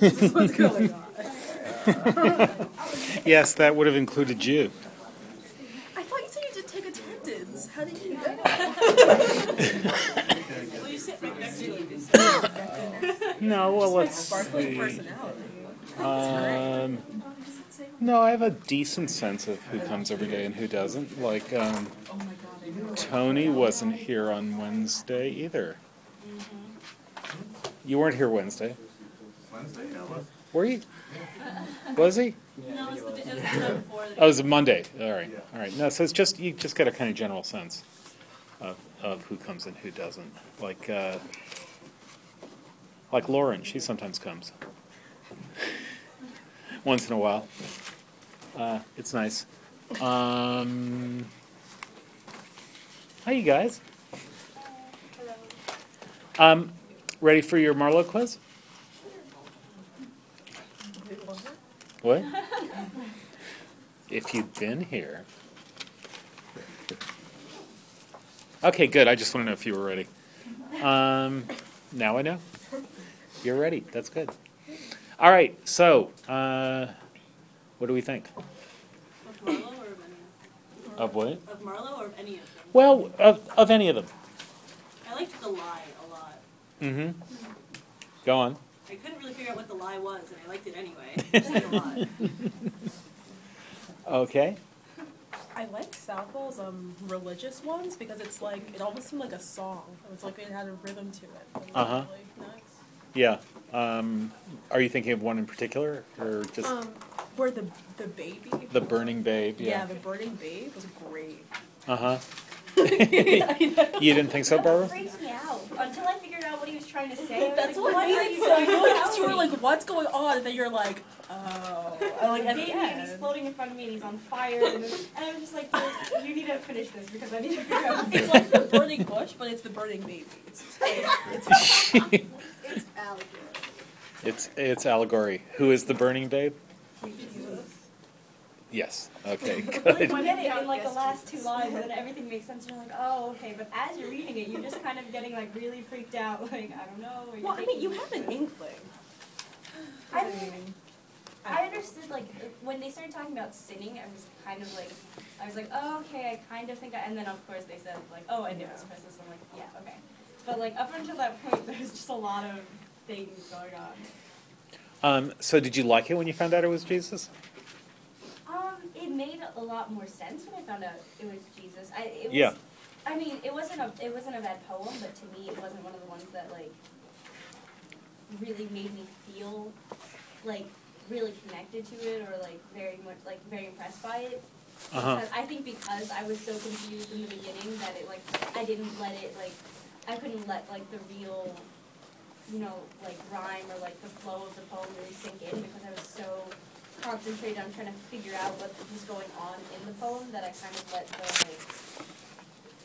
This is what's going on. Yes, that would have included you. I thought you said you did take attendance. How did you know? Well, you sit right next to him. No, well, let's Sparkling see. personality. Um, no, I have a decent sense of who comes every day and who doesn't. Like, um, my god, I know. Tony wasn't here on Wednesday either. You weren't here Wednesday, Wednesday, yeah, well, were you? Was he? No, it's the, it was the night before. Oh, it was a Monday. All right, all right. No, so it's just you just get a kind of general sense of, of who comes and who doesn't. Like, uh, like Lauren, she sometimes comes once in a while. Uh, it's nice. Um, hi, you guys. Um, ready for your Marlowe quiz? What? if you'd been here. Okay, good. I just want to know if you were ready. Um, now I know. You're ready. That's good. All right. So, uh, what do we think Of Marlowe or of any of what? of Marlowe or of any of them? Well, of of any of them. I liked the lie a lot. Mm-hmm. Go on. I couldn't really figure out what the lie was, and I liked it anyway. Just like a lot. Okay. I like Southwell's um religious ones because it's like it almost seemed like a song. It was like it had a rhythm to it. It was Uh-huh. really nice. Yeah. Um, are you thinking of one in particular, or just Um, where the the baby. the burning babe? yeah. Yeah. the burning babe was great. Uh huh. you didn't think so, That Barbara? freaked me out until I figured out what he was trying to say. I was That's like, what why made are it you so so good. 'cause You were like, "What's going on?" And then you're like, "Oh." I like the baby and he's floating in front of me and he's on fire and, then- and I was just like, "Dude, you need to finish this because I need to figure out. It's like the burning bush, but it's the burning baby. It's, it's It's alligator. It's it's allegory. Who is the burning babe? Yes. Okay. You Good. get it in like the last two lines and then everything makes sense and you're like, oh, okay. But as you're reading it, you're just kind of getting like really freaked out. Like, I don't know. or you're well, I mean, you have an inkling. I mean, I understood like when they started talking about sinning, I was kind of like, I was like, oh, okay, I kind of think, I, and then of course they said like, oh, and it was Christmas. I'm like, yeah, okay. But like up until that point, there's just a lot of things going on. Um, so did you like it when you found out it was Jesus? It made a lot more sense when I found out it was Jesus. I it was, Yeah. I mean, it wasn't a it wasn't a bad poem, but to me, it wasn't one of the ones that like really made me feel like really connected to it or like very much like very impressed by it. Uh huh. Because I think because I was so confused in the beginning that it like I didn't let it like I couldn't let like the real you know like rhyme or like the flow of the poem really sink in because I was so concentrated on trying to figure out what was going on in the poem that I kind of let the like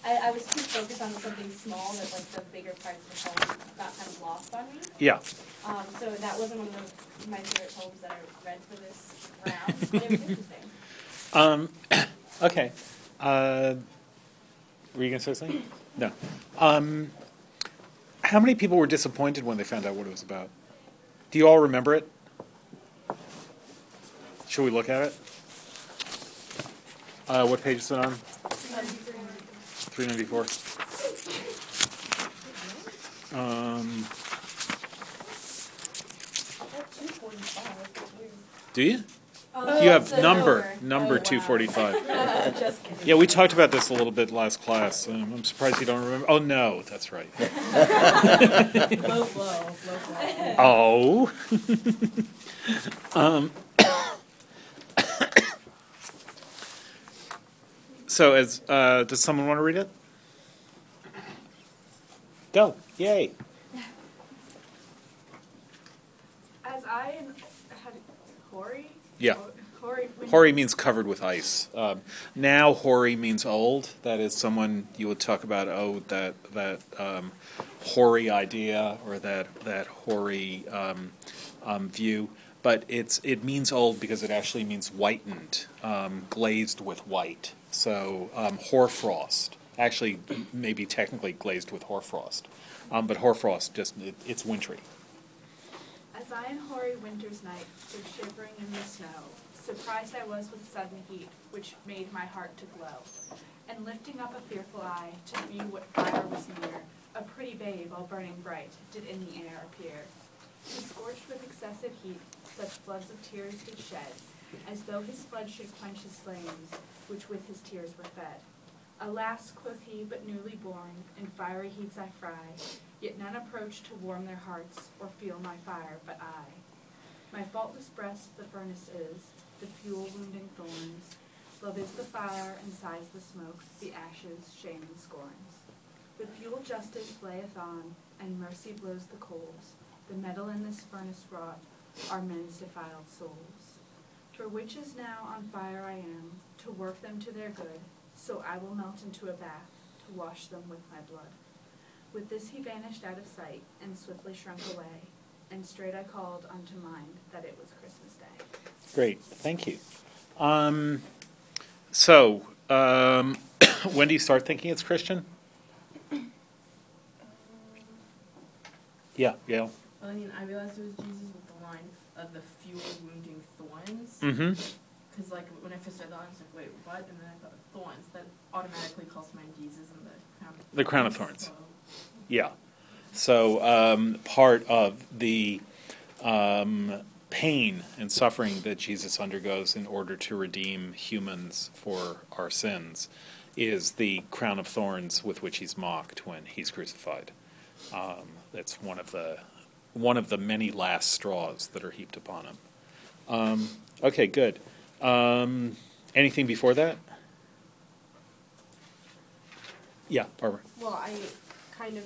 I, I was too focused on something small that like the bigger parts of the poem got kind of lost on me. Yeah. Um, so that wasn't one of the, my favorite poems that I read for this round, but it was interesting. Um, okay. Uh, were you gonna say something? No. Um, how many people were disappointed when they found out what it was about? Do you all remember it? Should we look at it? Uh, what page is it on? Three ninety four. Um, do you? Oh, You have number number Oh, wow. two forty five. Just kidding. Yeah, we talked about this a little bit last class. Um, I'm surprised you don't remember. Oh no, that's right. Low blow, low blow. Oh. um, so, as uh, does someone want to read it? Go! Yay! As I had hoary. Yeah. Hoary. Hoary means covered with ice. Um, now, hoary means old. That is someone you would talk about. Oh, that that um, hoary idea or that that hoary um, um, view. But it's it means old because it actually means whitened, um, glazed with white. So um, hoarfrost. Actually, maybe technically glazed with hoarfrost, um, but hoarfrost just it, it's wintry. As I on hoary winter's night stood shivering in the snow, surprised I was with sudden heat, which made my heart to glow. And lifting up a fearful eye to view what fire was near, a pretty babe, all burning bright, did in the air appear. He scorched with excessive heat, such floods of tears did shed, as though his flood should quench his flames, which with his tears were fed. Alas, quoth he, but newly born, in fiery heats I fry, yet none approach to warm their hearts, or feel my fire, but I. My faultless breast the furnace is, the fuel wounding thorns. Love is the fire, and sighs the smoke, the ashes, shame and scorns. The fuel justice layeth on, and mercy blows the coals. The metal in this furnace wrought are men's defiled souls. For which is now on fire I am, to work them to their good, so I will melt into a bath, to wash them with my blood. With this he vanished out of sight, and swiftly shrunk away, and straight I called unto mind that it was Christmas Day. Great, thank you. Um, so, um, when do you start thinking it's Christian? Yeah, Gail. Well, I mean, I realized it was Jesus with the line of the fuel wounding thorns. Mm-hmm. Because, like, when I first read that, I was like, wait, what? And then I thought, of thorns. That automatically calls to mind Jesus and the crown of The crown of thorns. So, Yeah. So um, part of the um, pain and suffering that Jesus undergoes in order to redeem humans for our sins is the crown of thorns with which he's mocked when he's crucified. Um, that's one of the one of the many last straws that are heaped upon him. Um, okay, good. Um, anything before that? Yeah, Barbara. Well, I kind of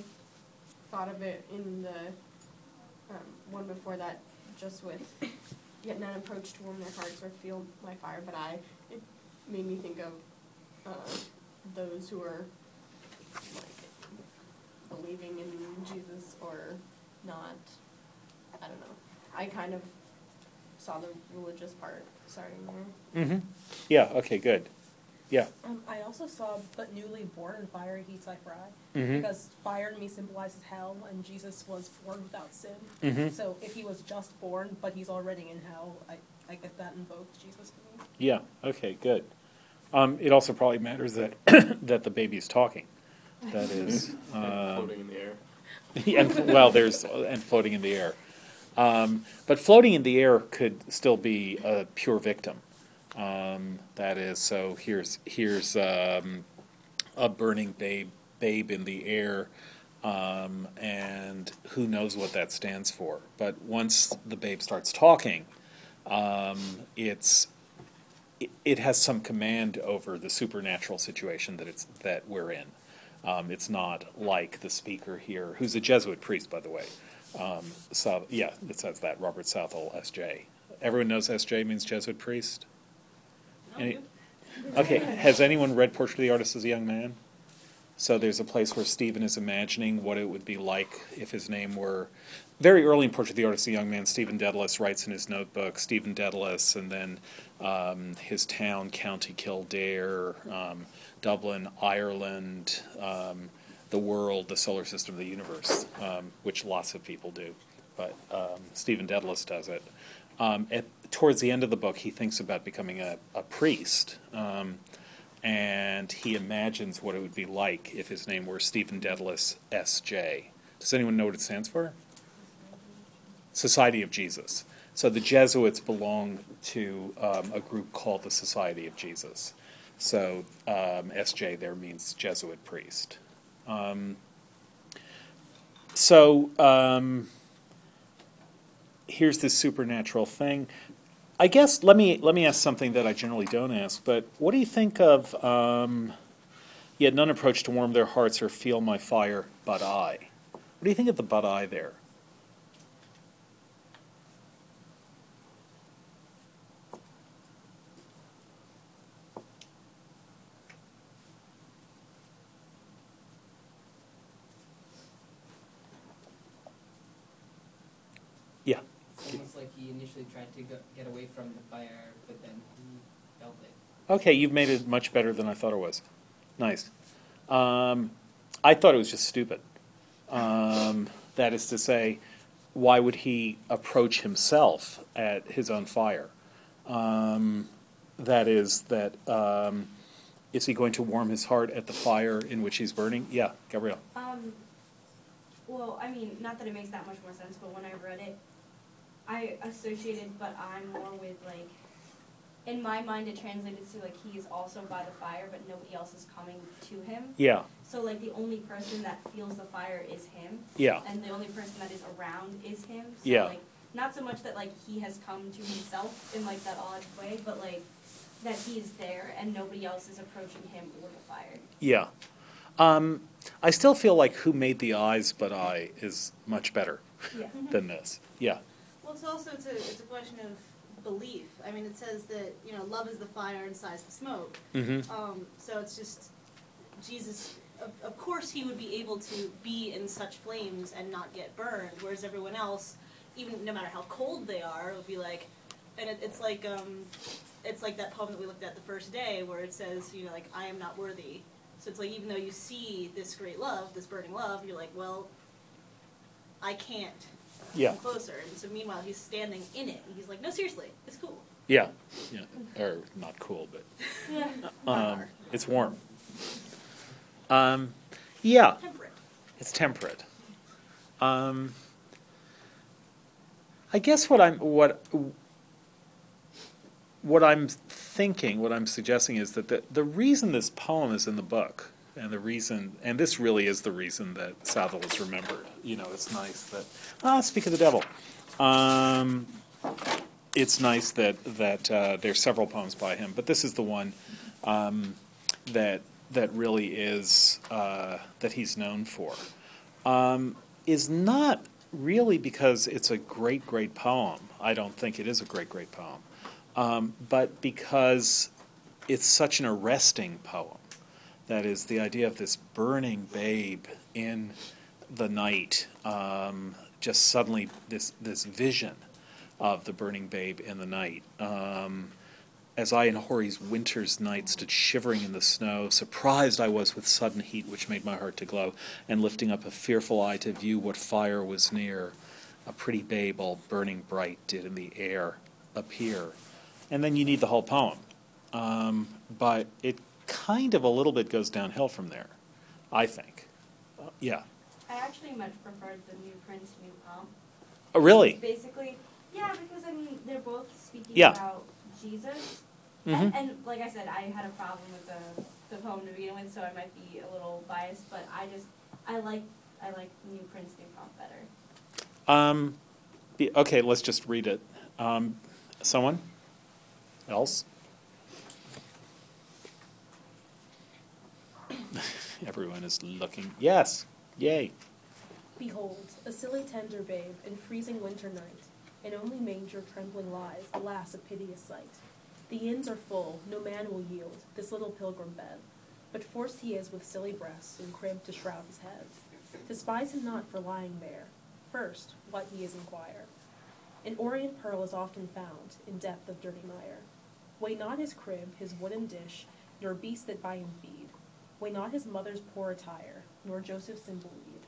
thought of it in the um, one before that, just with yet none approach to warm their hearts or feel my fire, but I. It made me think of uh, those who are like believing in Jesus or not. I don't know. I kind of saw the religious part starting there. Mm-hmm. Yeah. Okay. Good. Yeah. Um, I also saw, but newly born in fiery heats I fry. Mhm. Because fire to me symbolizes hell, and Jesus was born without sin. Mhm. So if he was just born, but he's already in hell, I, I guess that invoked Jesus to me. Yeah. Okay. Good. Um, it also probably matters that that the baby's talking. That is. Um, Floating in the air. and well, there's and floating in the air. Um, but floating in the air could still be a pure victim. Um, that is, so here's here's um, a burning babe babe in the air, um, and who knows what that stands for. But once the babe starts talking, um, it's it, it has some command over the supernatural situation that it's that we're in. Um, it's not like the speaker here, who's a Jesuit priest, by the way. Um, so yeah, it says that Robert Southwell, S.J. Everyone knows S.J. means Jesuit priest. Any- Okay, has anyone read Portrait of the Artist as a Young Man? So there's a place where Stephen is imagining what it would be like if his name were. Very early in Portrait of the Artist as a Young Man, Stephen Dedalus writes in his notebook, Stephen Dedalus, and then um, his town, County Kildare, um, Dublin, Ireland, um, the world, the solar system, the universe, um, which lots of people do. But um, Stephen Dedalus does it. Um, at, towards the end of the book, he thinks about becoming a, a priest. Um, and he imagines what it would be like if his name were Stephen Dedalus S.J. Does anyone know what it stands for? Society of Jesus. So the Jesuits belong to um, a group called the Society of Jesus. So um, S.J. there means Jesuit priest. Um, so um, here's this supernatural thing. I guess let me let me ask something that I generally don't ask. But what do you think of? Um, Yet none approach to warm their hearts or feel my fire, but I. What do you think of the but I there? Yeah. It's almost like he initially tried to go, get away from the fire, but then he felt it. Okay, you've made it much better than I thought it was. Nice. Um, I thought it was just stupid. Um, that is to say, why would he approach himself at his own fire? Um, that is, that um, is he going to warm his heart at the fire in which he's burning? Yeah, Gabrielle. Um, well, I mean, not that it makes that much more sense, but when I read it, I associated, but I'm more with like, in my mind, it translated to like he is also by the fire, but nobody else is coming to him. Yeah, So like the only person that feels the fire is him, yeah, and the only person that is around is him. So Yeah. like, not so much that like he has come to himself in like that odd way, but like that he is there and nobody else is approaching him or the fire. yeah. Um, I still feel like who made the eyes but I is much better Yeah. than this. Yeah, Well, it's also it's a it's a question of belief. I mean, it says that you know love is the fire and sighs the smoke. mm-hmm. Um, so it's just Jesus. Of, of course, he would be able to be in such flames and not get burned, whereas everyone else, even no matter how cold they are, would be like. And it, it's like um, it's like that poem that we looked at the first day, where it says, you know, like I am not worthy. So it's like even though you see this great love, this burning love, you're like, well, I can't yeah, closer. And so meanwhile, he's standing in it, and he's like, no, seriously, it's cool. yeah, yeah. Or not cool, but Yeah. um, it's warm. Um, yeah, Temperate. It's temperate. Um, I guess what I'm what what I'm thinking, what I'm suggesting is that the, the reason this poem is in the book, and the reason, and this really is the reason that Southwell is remembered. You know, it's nice that ah, speak of the devil. Um, it's nice that that uh, there's several poems by him, but this is the one um, that that really is uh, that he's known for. Um, is not really because it's a great, great poem. I don't think it is a great, great poem, um, but because it's such an arresting poem. That is the idea of this burning babe in the night. Um, just suddenly, this this vision of the burning babe in the night. Um, as I in Hori's winter's night stood shivering in the snow, surprised I was with sudden heat which made my heart to glow, and lifting up a fearful eye to view what fire was near, a pretty babe all burning bright did in the air appear. And then you need the whole poem. Um, but it kind of a little bit goes downhill from there, I think. Uh, yeah. I actually much preferred the new Prince, new Pomp. Oh, really? Basically, yeah, because I mean they're both speaking Yeah. about Jesus, and, and like I said, I had a problem with the the poem to begin with, so I might be a little biased, but I just I like I like New Prince, New Pomp better. Um, be- okay, let's just read it. Um, someone else? Everyone is looking. Yes, yay. Behold, a silly tender babe in freezing winter night, in only manger trembling lies, alas, a piteous sight. The inns are full, no man will yield this little pilgrim bed, but forced he is with silly breasts and crib to shroud his head. Despise him not for lying there. First, what he is inquire. An orient pearl is often found in depth of dirty mire. Weigh not his crib, his wooden dish, nor beasts that by him feed. Weigh not his mother's poor attire, nor Joseph's simple weed.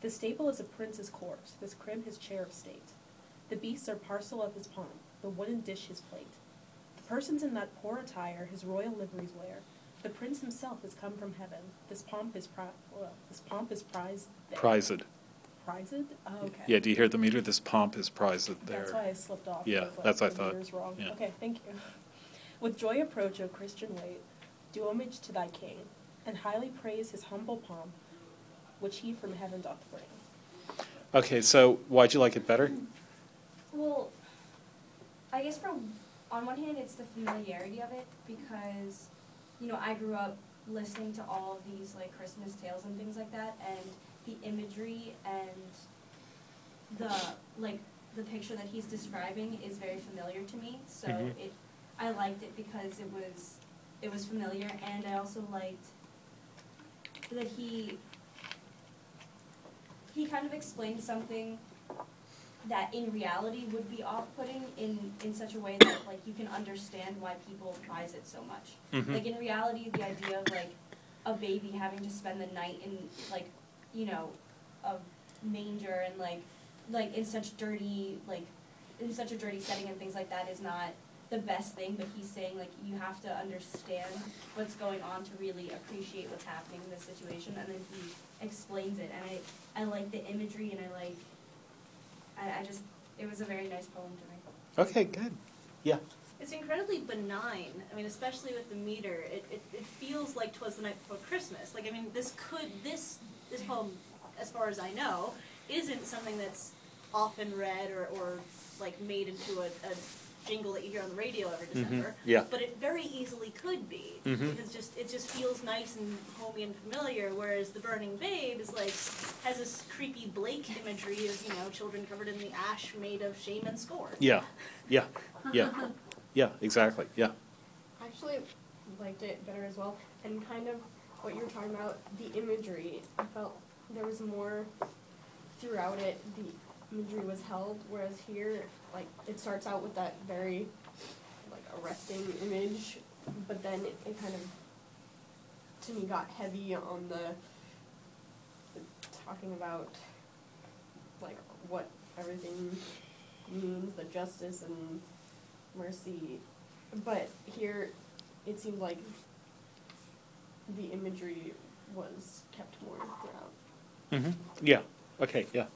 The stable is a prince's court, this crib his chair of state. The beasts are parcel of his pomp, the wooden dish his plate. The persons in that poor attire his royal liveries wear. The prince himself is come from heaven. This pomp is pri- well, this pomp is prized there. Prized. Prized? Oh, okay. Yeah, do you hear the meter? This pomp is prized there. That's why. I slipped off. Yeah, like, that's what I thought. meter's wrong. Yeah. Okay, thank you. With joy approach, O Christian wait, do homage to thy king, and highly praise his humble pomp, which he from heaven doth bring. Okay, so why'd you like it better? Well, I guess for on one hand, it's the familiarity of it because, you know, I grew up listening to all of these like Christmas tales and things like that, and the imagery and the like the picture that he's describing is very familiar to me. So Mhm. it, I liked it because it was it was familiar, and I also liked that he he kind of explained something that in reality would be off-putting in, in such a way that like you can understand why people prize it so much. Mhm. Like in reality, the idea of like a baby having to spend the night in like you know a manger and like like in such dirty like in such a dirty setting and things like that is not the best thing. But he's saying like you have to understand what's going on to really appreciate what's happening in this situation, and then he explains it. And I I like the imagery, and I like I, I just it was a very nice poem to me. Okay, good. Yeah. It's incredibly benign. I mean, especially with the meter, it, it, it feels like "Twas the Night Before Christmas." Like, I mean, this could this this poem, as far as I know, isn't something that's often read or, or like made into a, a jingle that you hear on the radio every December. Yeah. But it very easily could be Mhm. because just it just feels nice and homey and familiar. Whereas the Burning Babe is like has this creepy Blake imagery of you know children covered in the ash made of shame and scorn. Yeah. Yeah. Yeah. Yeah. Exactly. Yeah. I actually liked it better as well, and kind of what you were talking about, the imagery. I felt there was more throughout it. The imagery was held, whereas here, like it starts out with that very like arresting image, but then it, it kind of to me got heavy on the, the talking about like what everything means, the justice and mercy. But here, it seemed like the imagery was kept more throughout. hmm Yeah. Okay. Yeah.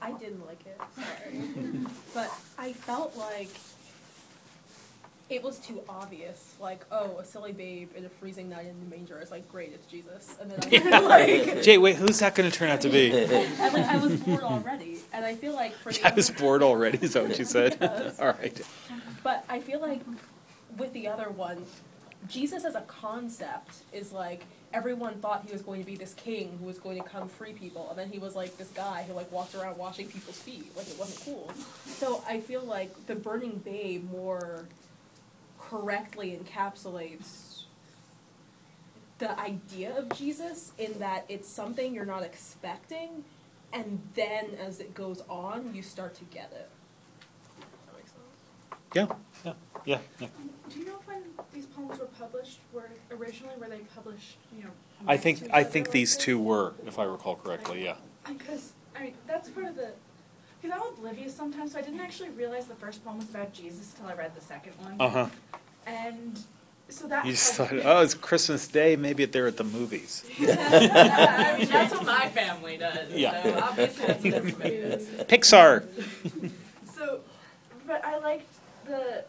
I didn't like it, sorry. but I felt like it was too obvious. Like, oh, a silly babe in a freezing night in the manger is like, great, it's Jesus. And then I feel like, Jay, wait, who's that going to turn out to be? I, like, I was bored already. And I feel like for the I was bored already. Is that what you said? Yes. All right. But I feel like with the other one, Jesus as a concept is like everyone thought he was going to be this king who was going to come free people, and then he was like this guy who like walked around washing people's feet. Like it wasn't cool. So I feel like the burning babe more correctly encapsulates the idea of Jesus in that it's something you're not expecting, and then as it goes on, you start to get it. That makes sense. Yeah. Yeah. Yeah. yeah. Do you know when these poems were published? Were originally were they published? You know. I next think to each I other think like these this? two were, if I recall correctly. Yeah. Because I mean that's part of the. Because I'm oblivious sometimes, so I didn't actually realize the first poem was about Jesus until I read the second one. Uh huh. And so that. You just thought, oh, it's Christmas Day. Maybe they're at the movies. I mean, that's what my family does. Yeah. So obviously that's what everybody does. Pixar. So, but I liked the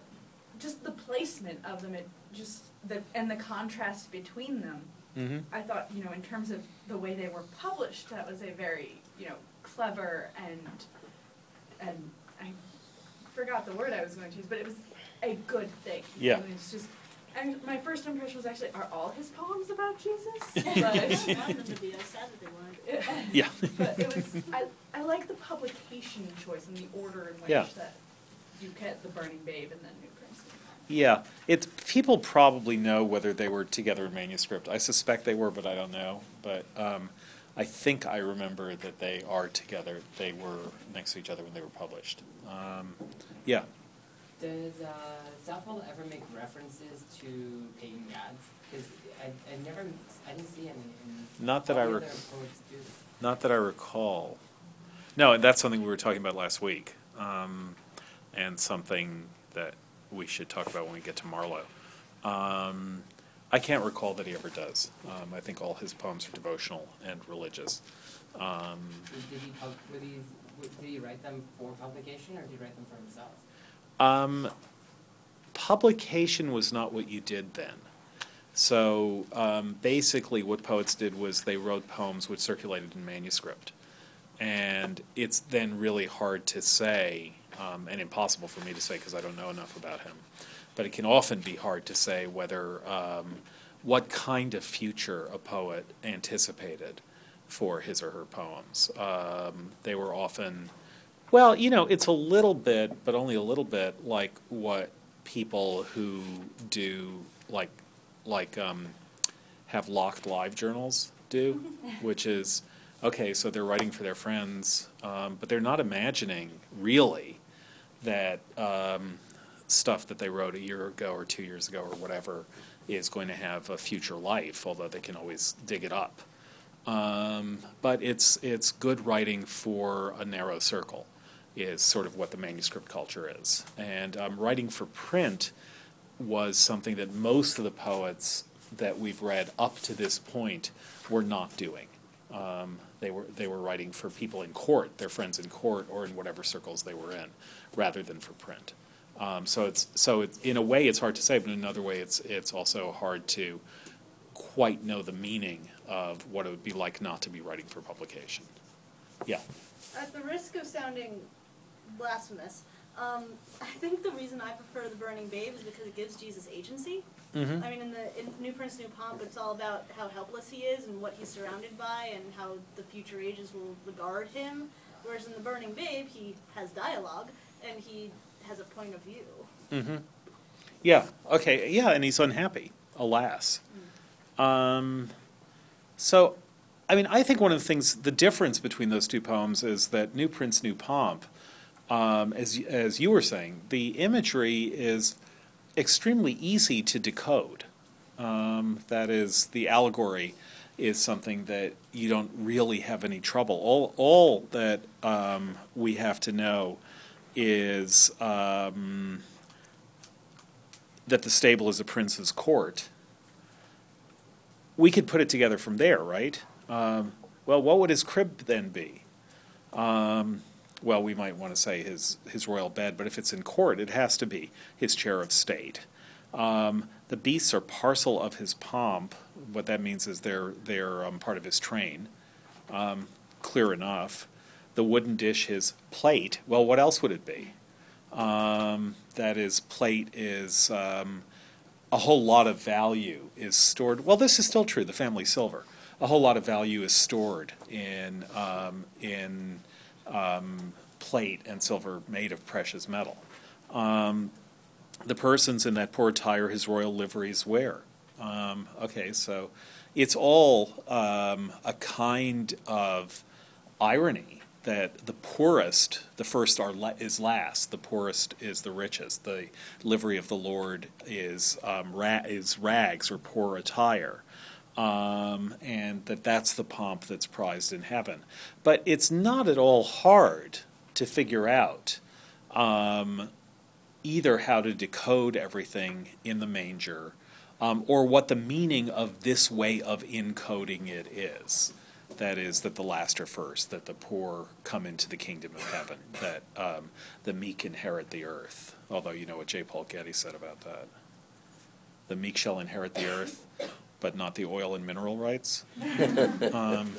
just the placement of them. It just the and the contrast between them. hmm I thought, you know, in terms of the way they were published, that was a very, you know, clever and and I forgot the word I was going to use, but it was a good thing. Yeah. And it's just and my first impression was actually, are all his poems about Jesus? But, wanted them to be. I was sad that they weren't. Yeah. but it was I, I like the publication choice and the order in which Yeah. that you get the Burning Babe and then New Prince. Yeah, it's people probably know whether they were together in manuscript. I suspect they were, but I don't know. But um, I think I remember that they are together. They were next to each other when they were published. Um, yeah. Does uh, Southwell ever make references to pagan gods? Because I, I never, I didn't see any. In Not that I the rec- other poets do. Not that I recall. No, and that's something we were talking about last week, um, and something that we should talk about when we get to Marlowe. Um, I can't recall that he ever does. Um, I think all his poems are devotional and religious. Um, Did, did he pub- were these, w- did he write them for publication or did he write them for himself? Um, publication was not what you did then. So um, basically, what poets did was they wrote poems which circulated in manuscript. And it's then really hard to say, um, and impossible for me to say because I don't know enough about him. But it can often be hard to say whether um, what kind of future a poet anticipated for his or her poems. Um, they were often well, you know, it's a little bit, but only a little bit, like what people who do, like, like um, have locked live journals do, which is okay. So they're writing for their friends, um, but they're not imagining really that um, stuff that they wrote a year ago or two years ago or whatever is going to have a future life, although they can always dig it up. Um, but it's it's good writing for a narrow circle. is sort of what the manuscript culture is. And um, writing for print was something that most of the poets that we've read up to this point were not doing. Um, they were they were writing for people in court, their friends in court, or in whatever circles they were in, rather than for print. Um, so it's so it's, in a way it's hard to say, but in another way it's it's also hard to quite know the meaning of what it would be like not to be writing for publication. Yeah. At the risk of sounding blasphemous, um, I think the reason I prefer the Burning Babe is because it gives Jesus agency. Mm-hmm. I mean, in the in New Prince, New Pomp, it's all about how helpless he is and what he's surrounded by, and how the future ages will regard him. Whereas in the Burning Babe, he has dialogue and he has a point of view. Mm-hmm. Yeah. Okay. Yeah, and he's unhappy. Alas. Um, so, I mean, I think one of the things, the difference between those two poems is that New Prince, New Pomp, um, as as you were saying, the imagery is extremely easy to decode. Um, that is, the allegory is something that you don't really have any trouble. All all that um, we have to know is um, that the stable is a prince's court. We could put it together from there, right? Um, well, what would his crib then be? Well, we might want to say his, his royal bed, but if it's in court, it has to be his chair of state. Um, the beasts are parcel of his pomp. What that means is they're, they're um, part of his train. Um, clear enough. The wooden dish, his plate. Well, what else would it be? Um, that is, plate is um, a whole lot of value is stored. Well, this is still true. The family silver. A whole lot of value is stored in um, in um, plate and silver made of precious metal. Um, the persons in that poor attire his royal liveries wear. Um, okay, so it's all um, a kind of irony that the poorest, the first are la- is last, the poorest is the richest. The livery of the Lord is um, ra- is rags or poor attire, um, and that that's the pomp that's prized in heaven. But it's not at all hard to figure out um, either how to decode everything in the manger. Um, or what the meaning of this way of encoding it is that is that the last are first, that the poor come into the kingdom of heaven, that um, the meek inherit the earth. Although you know what J. Paul Getty said about that. The meek shall inherit the earth, but not the oil and mineral rights. um,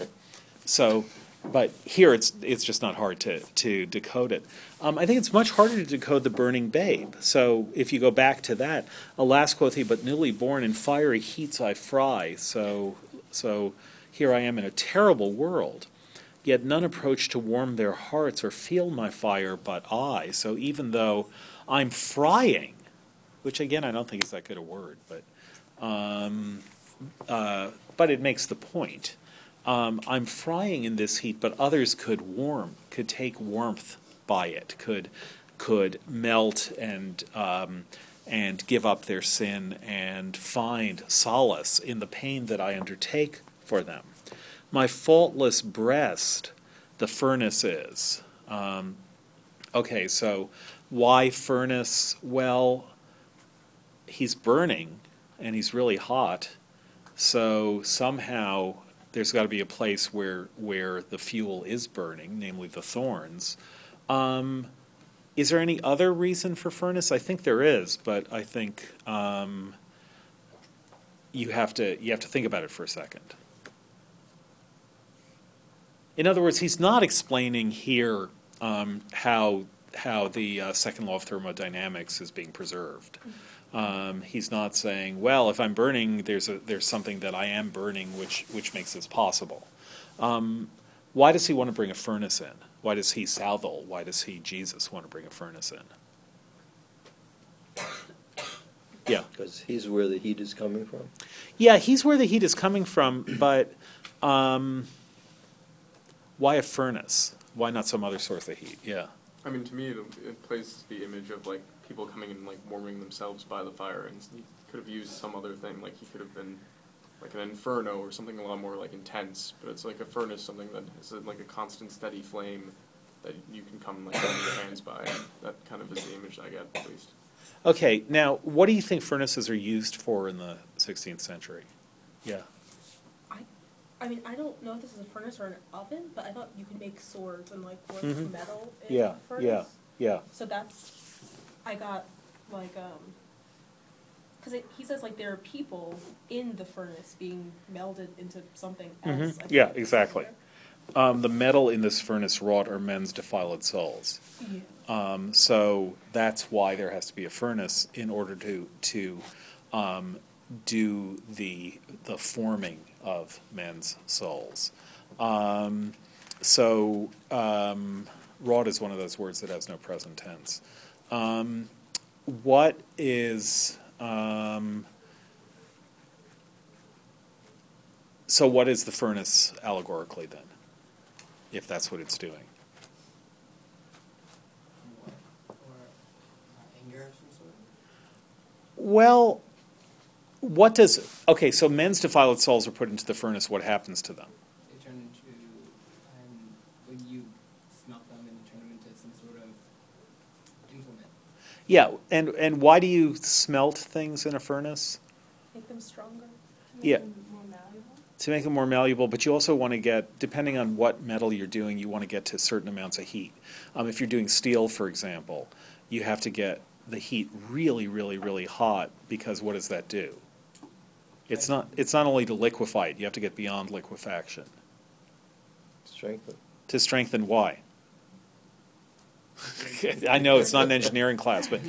so, but here it's it's just not hard to to decode it. Um, I think it's much harder to decode the burning babe. So if you go back to that, alas, quoth he, but newly born in fiery heats I fry. So so here I am in a terrible world. Yet none approach to warm their hearts or feel my fire but I. So even though I'm frying, which again I don't think is that good a word, but um, uh, but it makes the point. Um, I'm frying in this heat, but others could warm, could take warmth by it, could could melt and um, and give up their sin and find solace in the pain that I undertake for them. My faultless breast, the furnace is. Um, okay, so why furnace? Well, he's burning and he's really hot. So somehow there's got to be a place where where the fuel is burning, namely the thorns. Um, is there any other reason for furnace? I think there is, but I think um, you have to you have to think about it for a second. In other words, he's not explaining here um, how how the uh, second law of thermodynamics is being preserved. Um, he's not saying, well, if I'm burning, there's a there's something that I am burning which which makes this possible. Um, why does he want to bring a furnace in? Why does he Southwell? Why does he Jesus want to bring a furnace in? Yeah. Because he's where the heat is coming from. Yeah, he's where the heat is coming from, but um, why a furnace? Why not some other source of heat? Yeah. I mean, to me, it, it plays the image of like people coming and like warming themselves by the fire, and he could have used some other thing. Like he could have been like an inferno or something a lot more like intense. But it's like a furnace, something that is like a constant, steady flame that that you can come like run your hands by. That kind of is the image I get at least. Okay, now, what do you think furnaces are used for in the 16th century? Yeah. I mean, I don't know if this is a furnace or an oven, but I thought you could make swords and like work Mhm. metal in Yeah, a furnace. yeah, yeah. So that's, I got like, um, because he says like there are people in the furnace being melded into something Mhm. else. I Yeah, exactly. Um, the metal in this furnace wrought are men's defiled souls. Yeah. Um, so that's why there has to be a furnace in order to to um, do the the forming of men's souls. Um, so um, wrought is one of those words that has no present tense. Um, what is um, so? What is the furnace allegorically then? If that's what it's doing. Well, what does okay? So men's defiled souls are put into the furnace. What happens to them? They turn into, um, when you smelt them and turn them into some sort of implement. Yeah, and and why do you smelt things in a furnace? Make them stronger. Yeah. Them more malleable. To make them more malleable, but you also want to get, depending on what metal you're doing, you want to get to certain amounts of heat. Um, if you're doing steel, for example, you have to get the heat really, really, really hot because what does that do? It's not. It's not only to liquefy it. You have to get beyond liquefaction Strengthen. to strengthen why. I know it's not an engineering class, but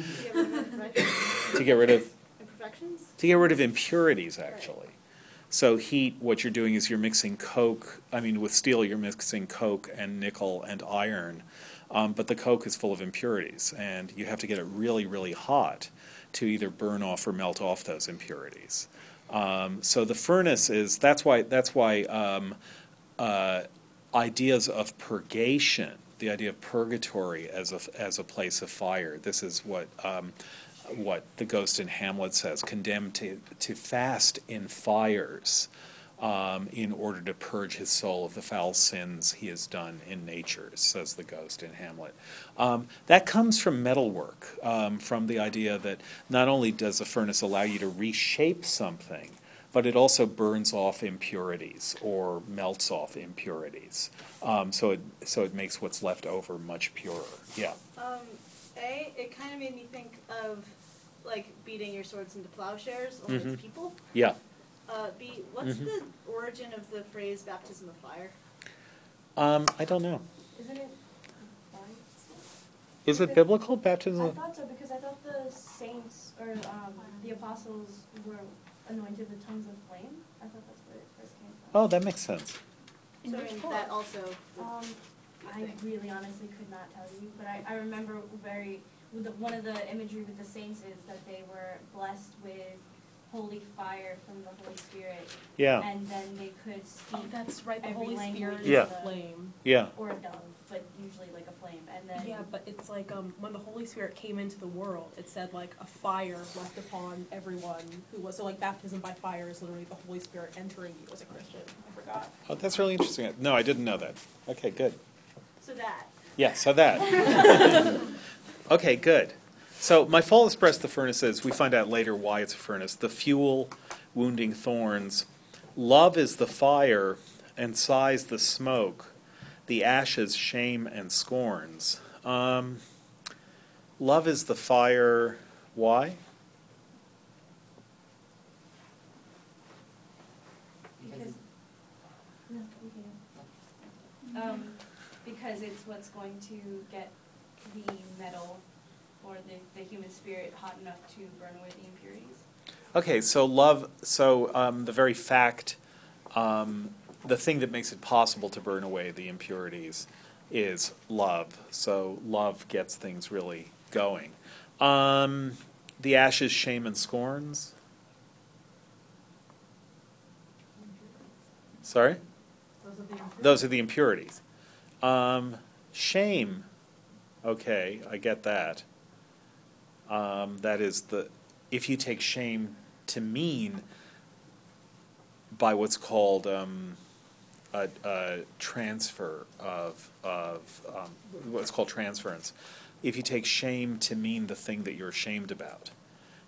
to get rid of Imperfections? to get rid of impurities actually so heat what you're doing is you're mixing coke i mean with steel you're mixing coke and nickel and iron um, but the coke is full of impurities and you have to get it really really hot to either burn off or melt off those impurities um, so the furnace is that's why that's why um, uh, ideas of purgation, the idea of purgatory as a as a place of fire. This is what um, what the ghost in Hamlet says: condemned to to fast in fires. Um, in order to purge his soul of the foul sins he has done in nature, says the ghost in Hamlet. Um, that comes from metalwork, um, from the idea that not only does a furnace allow you to reshape something, but it also burns off impurities or melts off impurities. Um, so it so it makes what's left over much purer. Yeah. Um, A, it kind of made me think of like beating your swords into plowshares, only Mhm. it's people. Yeah. Uh, B, what's Mhm. the origin of the phrase baptism of fire? Um, I don't know. Isn't it fine? Is it biblical baptism? I thought so because I thought the saints or um, the apostles were anointed with tongues of flame. I thought that's where it first came from. Oh, that makes sense. So I mean, that also. would Um, be a I really honestly could not tell you, but I, I remember very, with the, one of the imagery with the saints is that they were blessed with holy fire from the Holy Spirit. Yeah. And then they could speak. Oh, that's right. The every Holy language Spirit of is Yeah. flame. Yeah. Or a dove, but usually like a flame, and then. Yeah, but it's like um, when the Holy Spirit came into the world, it said like a fire left upon everyone who was so like baptism by fire is literally the Holy Spirit entering you as a Christian. I forgot. Oh, that's really interesting. No, I didn't know that. Okay, good. So that. Yeah, so that. okay, good. So my flawless breast, the furnace is, we find out later why it's a furnace. The fuel, wounding thorns. Love is the fire, and sighs the smoke. The ashes, shame and scorns. Um, love is the fire. Why? Because, no, we can. Um, because it's what's going to get the metal or the, the human spirit hot enough to burn away the impurities. Okay, so love, so um, the very fact, um, the thing that makes it possible to burn away the impurities is love. So love gets things really going. Um, the ashes, shame, and scorns. Sorry? Those are the improvements. Those are the impurities. Um, shame, okay, I get that. Um, that is the, if you take shame to mean by what's called, um, a, a transfer of, of um, what's called transference. If you take shame to mean the thing that you're ashamed about.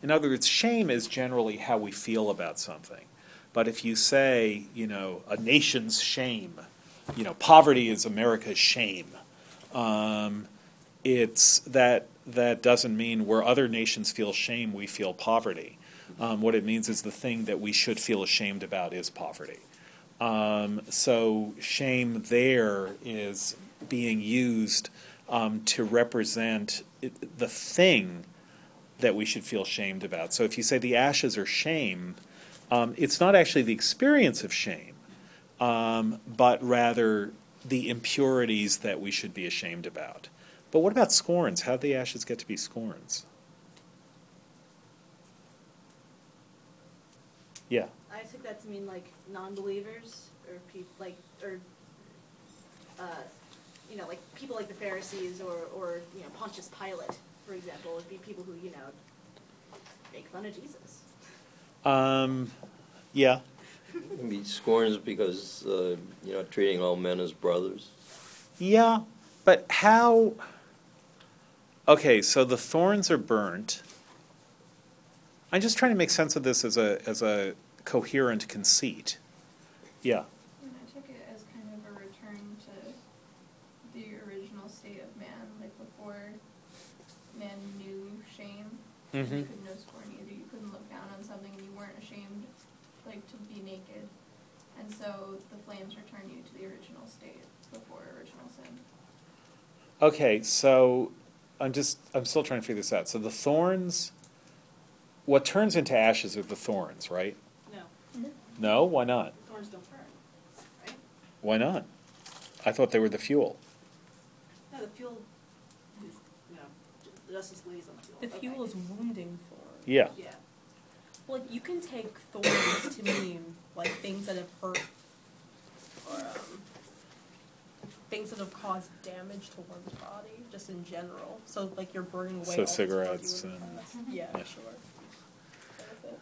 In other words, shame is generally how we feel about something. But if you say, you know, a nation's shame, you know, poverty is America's shame, um, it's that that doesn't mean where other nations feel shame, we feel poverty. Um, what it means is the thing that we should feel ashamed about is poverty. Um, so shame there is being used um, to represent the thing that we should feel shamed about. So if you say the ashes are shame, um, it's not actually the experience of shame, um, but rather the impurities that we should be ashamed about. But what about scorns? How do the ashes get to be scorns? Yeah. I took that to mean like non-believers or people like or uh, you know like people like the Pharisees or or you know Pontius Pilate, for example, would be people who you know make fun of Jesus. Um, yeah. Maybe scorns because, uh, you know, treating all men as brothers. Yeah, but how? Okay, so the thorns are burnt. I'm just trying to make sense of this as a as a coherent conceit. Yeah. And I took it as kind of a return to the original state of man, like before man knew shame. and Mhm. You could know scorn either. You couldn't look down on something and you weren't ashamed, like to be naked. And so the flames return you to the original state before original sin. Okay, so I'm just I'm still trying to figure this out. So the thorns, what turns into ashes are the thorns, right? No, No, why not? Thorns don't burn, right? Why not? I thought they were the fuel. No, the fuel. is- No, the justice lays on the fuel. The Okay. fuel is wounding thorn. Yeah. Yeah. Well, you can take thorns to mean like things that have hurt or um, things that have caused damage to one's body, just in general. So like you're burning away. So all the stuff you cigarettes in the and- past. yeah, Yeah. sure. Benefit.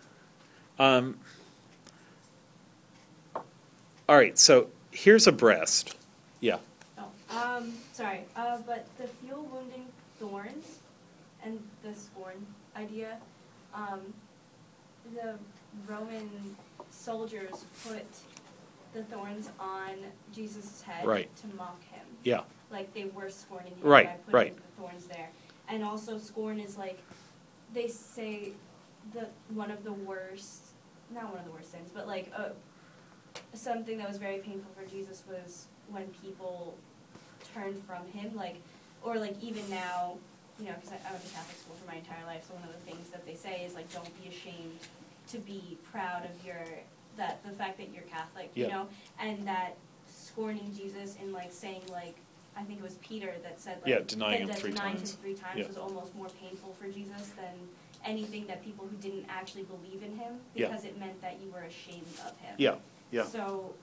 Um, all right, so here's a breast. Yeah. Oh, um, sorry, uh, but the fuel wounding thorns and the scorn idea, um, the Roman soldiers put the thorns on Jesus' head Right. to mock him. Yeah. Like they were scorning him Right, by putting right. the thorns there. And also scorn is like, they say the, one of the worst, not one of the worst sins, but like, uh, something that was very painful for Jesus was when people turned from him, like, or like even now, you know, because I, I went to Catholic school for my entire life, so one of the things that they say is like, don't be ashamed to be proud of your that the fact that you're Catholic, you know, and that scorning Jesus and like saying like, I think it was Peter that said like, Yeah, denying that him three denying times. him three times Yeah. was almost more painful for Jesus than anything that people who didn't actually believe in him Yeah. because it meant that you were ashamed of him. Yeah, yeah. So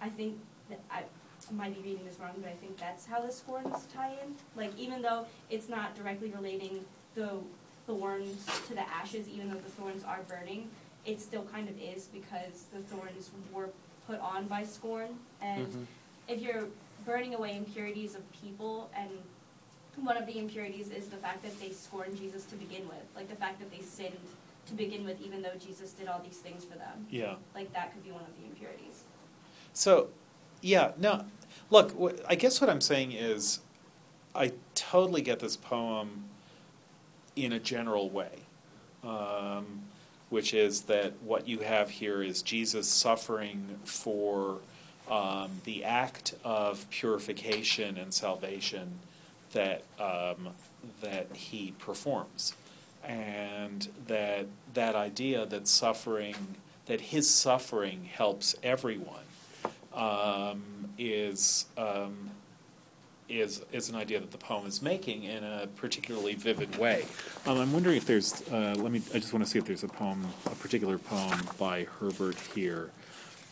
I think that I might be reading this wrong, but I think that's how the scorns tie in. Like even though it's not directly relating the thorns to the ashes, even though the thorns are burning, it still kind of is because the thorns were put on by scorn. And Mhm. if you're burning away impurities of people and one of the impurities is the fact that they scorned Jesus to begin with, like the fact that they sinned to begin with, even though Jesus did all these things for them. Yeah. Like that could be one of the impurities. So, yeah, no, look, wh- I guess what I'm saying is, I totally get this poem in a general way, um, which is that what you have here is Jesus suffering for um, the act of purification and salvation that um, that he performs, and that that idea that suffering, that his suffering helps everyone um, is um, is is an idea that the poem is making in a particularly vivid way. Um, I'm wondering if there's. Uh, let me. I just want to see if there's a poem, a particular poem by Herbert here.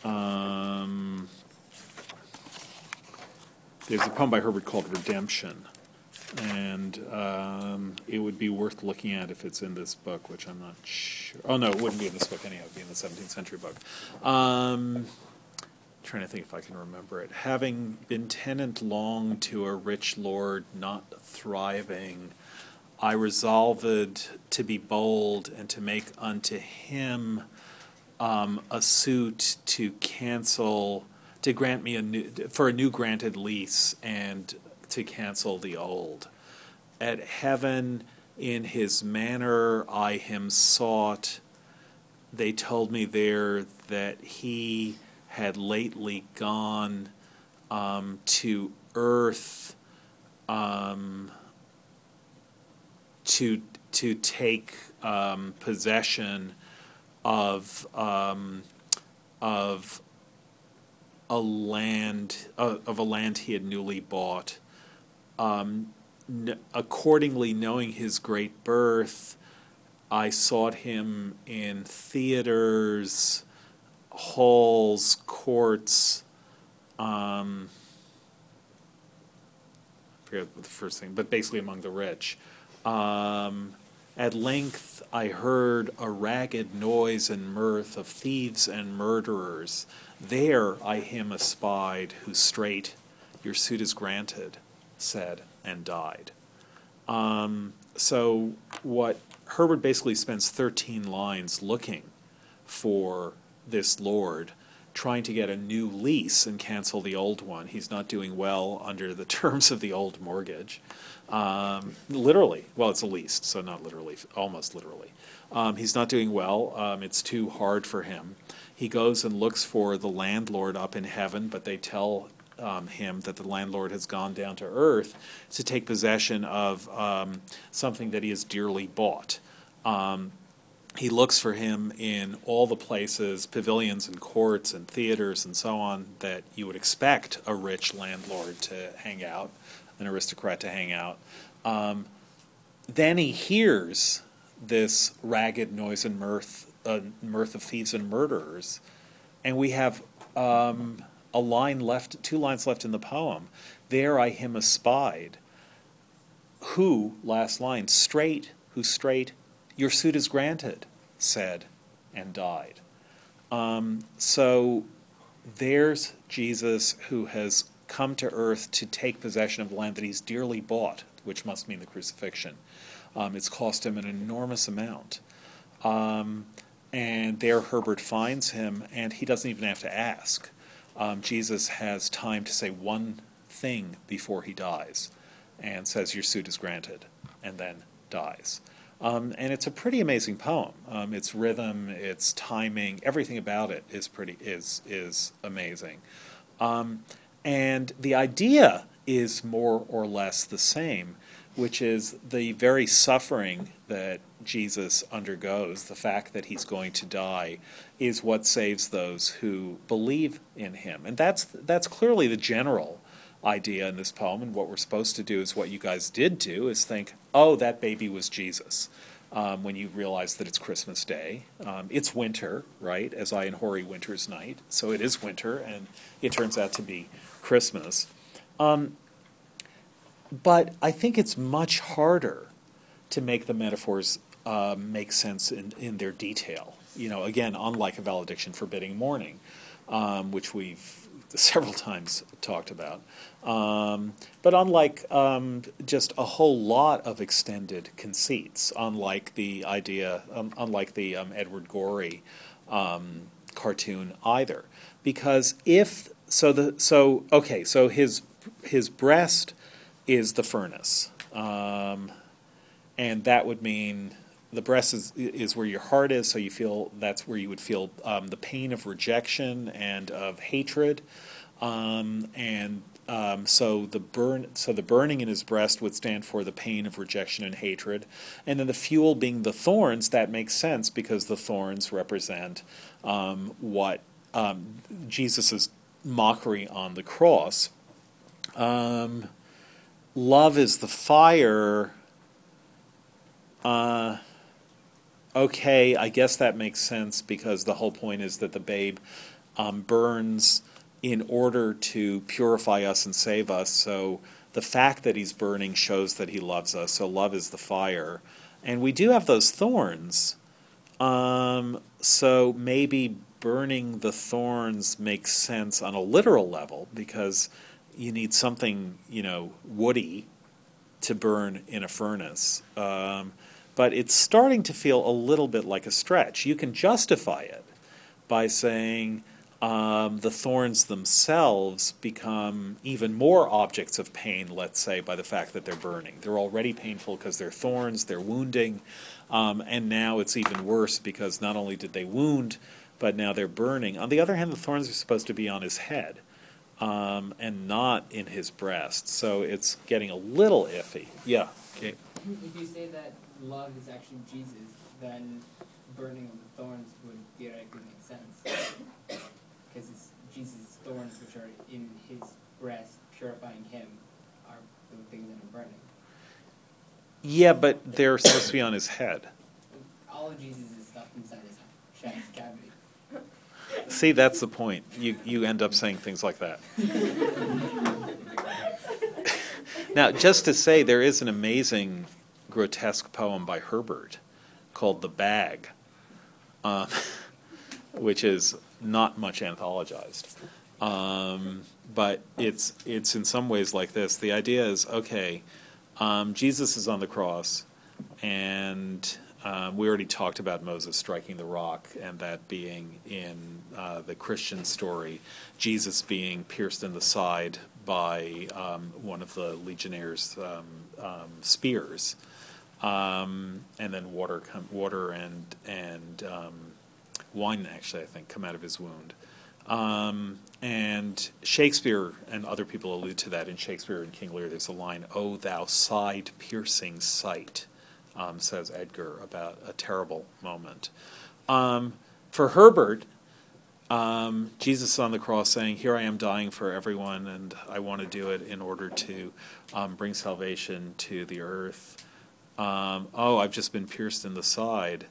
Um, there's a poem by Herbert called Redemption, and um, it would be worth looking at if it's in this book, which I'm not sure. Oh no, it wouldn't be in this book anyhow. It would be in the 17th century book. Um, trying to think if I can remember it. Having been tenant long to a rich lord not thriving, I resolved to be bold and to make unto him um, a suit to cancel, to grant me a new, for a new granted lease and to cancel the old. At heaven, in his manner, I him sought. They told me there that he had lately gone um, to earth um, to to take um, possession of um, of a land uh, of a land he had newly bought. Um, n- accordingly, knowing his great birth, I sought him in theaters, halls, courts. Um, I forget the first thing, but basically among the rich. Um, at length I heard a ragged noise and mirth of thieves and murderers. There I him espied, who straight, Your suit is granted, said, and died. Um, so, what Herbert basically spends 13 lines looking for this lord, trying to get a new lease and cancel the old one. He's not doing well under the terms of the old mortgage. Um, literally, well, it's a lease, so not literally, almost literally. Um, he's not doing well. Um, it's too hard for him. He goes and looks for the landlord up in heaven, but they tell um, him that the landlord has gone down to earth to take possession of um, something that he has dearly bought. Um, he looks for him in all the places, pavilions and courts and theaters and so on, that you would expect a rich landlord to hang out, an aristocrat to hang out. Um, then he hears this ragged noise and mirth, uh, mirth of thieves and murderers, and we have um, a line left, two lines left in the poem. There I him espied. Who, last line, straight, who straight, your suit is granted, said, and died. Um, so there's Jesus who has come to earth to take possession of land that he's dearly bought, which must mean the crucifixion. Um, it's cost him an enormous amount. Um, and there Herbert finds him, and he doesn't even have to ask. Um, Jesus has time to say one thing before he dies and says, Your suit is granted, and then dies. Um, and it's a pretty amazing poem. Um, its rhythm, its timing, everything about it is pretty is is amazing. Um, and the idea is more or less the same, which is the very suffering that Jesus undergoes, the fact that he's going to die, is what saves those who believe in him. And that's that's clearly the general idea in this poem. And what we're supposed to do is what you guys did do is think, oh, that baby was Jesus. Um, when you realize that it's Christmas Day, um, it's winter, right? As I in Hoary Winter's Night, so it is winter, and it turns out to be Christmas. Um, but I think it's much harder to make the metaphors uh, make sense in, in their detail. You know, again, unlike a valediction forbidding mourning, um, which we've several times talked about. Um, but unlike um, just a whole lot of extended conceits, unlike the idea, um, unlike the um, Edward Gorey um, cartoon either, because if so, the so okay, so his his breast is the furnace, and that would mean the breast is, is where your heart is, so you feel that's where you would feel um, the pain of rejection and of hatred, um, and um, so the burn, so the burning in his breast would stand for the pain of rejection and hatred, and then the fuel being the thorns. That makes sense because the thorns represent um, what um, Jesus's mockery on the cross. Um, love is the fire. Uh, okay, I guess that makes sense because the whole point is that the babe um, burns in order to purify us and save us. So the fact that he's burning shows that he loves us. So love is the fire. And we do have those thorns. Um, so maybe burning the thorns makes sense on a literal level because you need something, you know, woody to burn in a furnace. Um, but it's starting to feel a little bit like a stretch. You can justify it by saying um, the thorns themselves become even more objects of pain, let's say, by the fact that they're burning. They're already painful because they're thorns, they're wounding, um, and now it's even worse because not only did they wound, but now they're burning. On the other hand, the thorns are supposed to be on his head um, and not in his breast, so it's getting a little iffy. Yeah. Okay. You say that love is actually Jesus, then burning of the thorns would theoretically make sense. Because it's Jesus' thorns, which are in his breast, purifying him, are the things that are burning. Yeah, but they're supposed to be on his head. All of Jesus is stuffed inside his chest cavity. See, that's the point. You you end up saying things like that. now, just to say, there is an amazing grotesque poem by Herbert called "The Bag," um, which is not much anthologized, um, but it's it's in some ways like this. The idea is okay. Um, Jesus is on the cross, and um, we already talked about Moses striking the rock, and that being in uh, the Christian story, Jesus being pierced in the side by um, one of the legionnaires' um, spears, um, and then water, water and and um, wine actually I think come out of his wound. Um, and Shakespeare and other people allude to that in Shakespeare and King Lear. There's a line, "Oh, thou side-piercing sight," um, says Edgar about a terrible moment. Um, for Herbert, um, Jesus on the cross saying, "Here I am dying for everyone, and I want to do it in order to um, bring salvation to the earth." Um, oh, I've just been pierced in the side.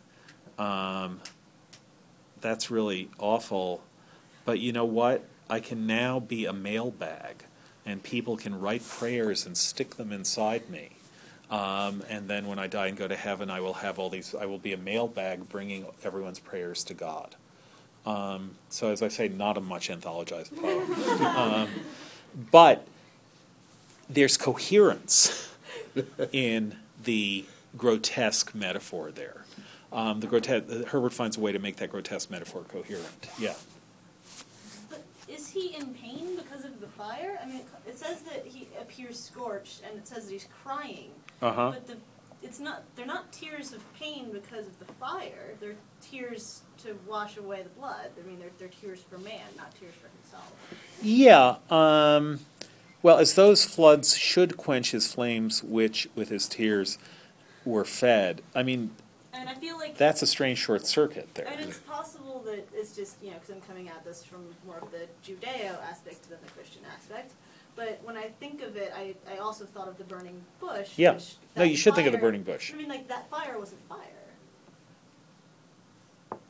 Um, that's really awful. But you know what? I can now be a mailbag, and people can write prayers and stick them inside me. Um, and then when I die and go to heaven, I will have all these. I will be a mailbag bringing everyone's prayers to God. Um, so, as I say, not a much anthologized poem, um, but there's coherence in the grotesque metaphor there. Um, the grotesque, Herbert finds a way to make that grotesque metaphor coherent. Yeah. But is he in pain because of the fire? I mean, it says that he appears scorched, and it says that he's crying. Uh huh. But the, it's not. They're not tears of pain because of the fire. They're tears to wash away the blood. I mean, they're, they're tears for man, not tears for himself. Yeah. Um, well, as those floods should quench his flames, which with his tears were fed. I mean, And I feel like that's a strange short circuit there. And it's possible that it's just, you know, because I'm coming at this from more of the Judeo aspect than the Christian aspect. But when I think of it, I, I also thought of the burning bush. Yeah. No, you should think of the burning bush. I mean, like, that fire wasn't fire.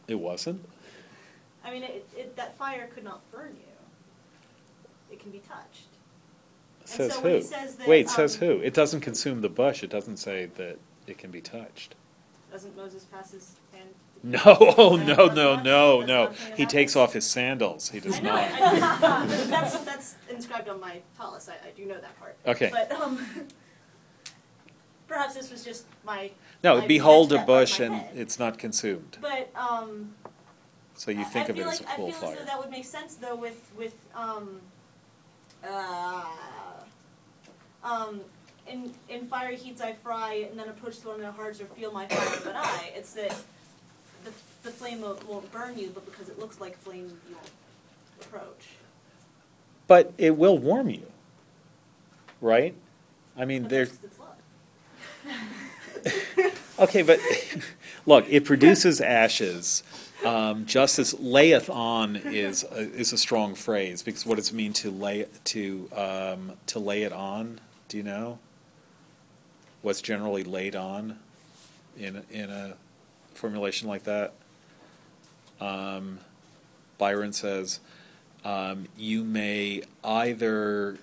It wasn't. I mean, it, it, that fire could not burn you. It can be touched. Says so who? he says that, Wait, says um, who? It doesn't consume the bush. It doesn't say that it can be touched. Doesn't Moses pass his hand? No, oh no, no, no, no. not something that He takes off his sandals. He does I know, not. I, I, that's, that's inscribed on my talus. I, I do know that part. Okay. But um, perhaps this was just my. No, I behold a bush my and head. it's not consumed. But um, So you I- think I of it feel as a like, cool I feel as fire. though that would make sense though with with um, uh, um, in in fiery heats I fry, and then approach the one in their hearts or feel my fire, but I. It's that the the flame won't, burn you, but because it looks like flame, you won't approach. But it will warm you, right? I mean, But there's okay, but look, it produces ashes. Um, justice layeth on is a, is a strong phrase because what does it mean to lay to um, to lay it on? Do you know what's generally laid on in in a formulation like that? Um, Byron says, um, "You may either,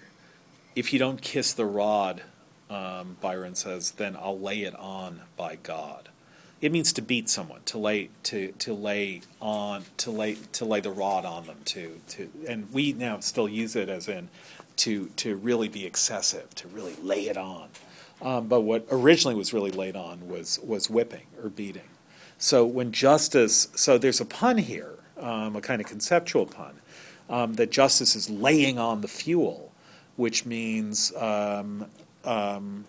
if you don't kiss the rod." Um, Byron says, "Then I'll lay it on by God." it means to beat someone, to lay to to lay on to lay to lay the rod on them, to to and we now still use it as in to to really be excessive, to really lay it on. Um, but what originally was really laid on was was whipping or beating. So when justice, so there's a pun here, um, a kind of conceptual pun, um, that justice is laying on the fuel, which means um, um,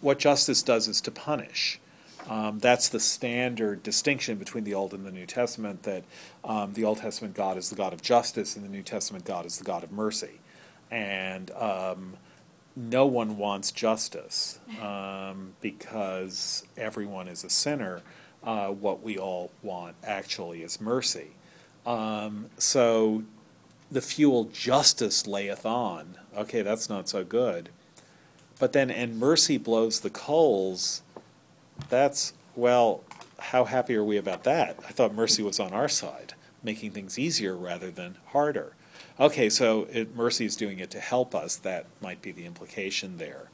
what justice does is to punish. Um, that's the standard distinction between the Old and the New Testament. That um, the Old Testament God is the God of justice, and the New Testament God is the God of mercy. And um, no one wants justice um, because everyone is a sinner. Uh, what we all want actually is mercy. Um, so the fuel justice layeth on. Okay, that's not so good. But then, and mercy blows the coals. That's, well, how happy are we about that? I thought mercy was on our side, making things easier rather than harder. Okay, so it, mercy is doing it to help us. That might be the implication there.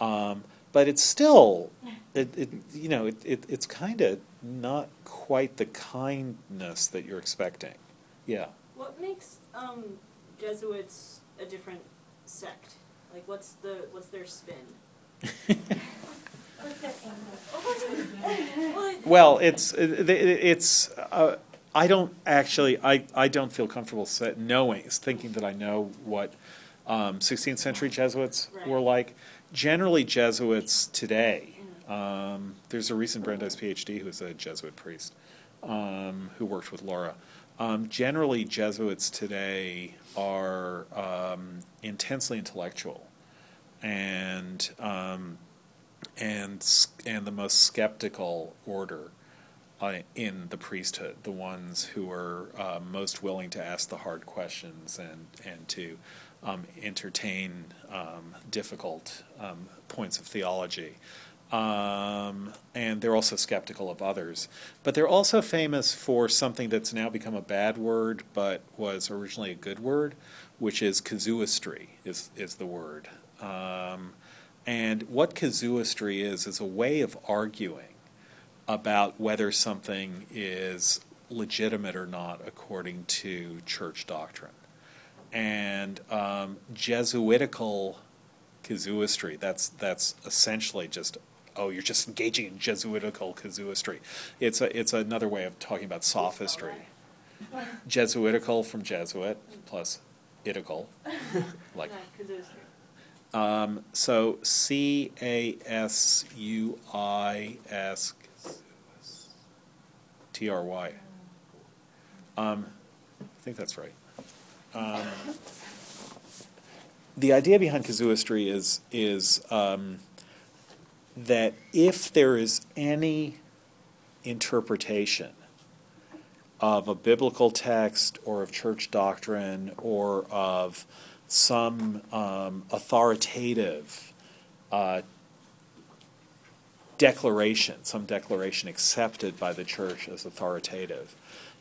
Um, but it's still, it, it you know, it, it, it's kind of not quite the kindness that you're expecting. Yeah. What makes um, Jesuits a different sect? Like, what's the what's their spin? What's that angle? Well, it's it- it's. Uh, I don't actually. I, I don't feel comfortable sa- knowing, thinking that I know what um, 16th century Jesuits were like. Generally, Jesuits today. Um, there's a recent Brandeis PhD who's a Jesuit priest um, who worked with Laura. Um, generally, Jesuits today are um, intensely intellectual, and um, and and the most skeptical order in the priesthood, the ones who are uh, most willing to ask the hard questions and and to um, entertain um, difficult um, points of theology. Um, and they're also skeptical of others. But they're also famous for something that's now become a bad word, but was originally a good word, which is casuistry, is, is the word. Um, and what casuistry is, is a way of arguing about whether something is legitimate or not according to church doctrine. And um, Jesuitical casuistry, that's, that's essentially just, oh, you're just engaging in Jesuitical casuistry. It's, a, it's another way of talking about sophistry. Jesuitical from Jesuit plus itical, like Yeah, 'cause it was- um, so C A S U I S T R Y. Um, I think that's right. Um, the idea behind casuistry is is um, that if there is any interpretation of a biblical text or of church doctrine or of some um, authoritative uh, declaration, some declaration accepted by the church as authoritative,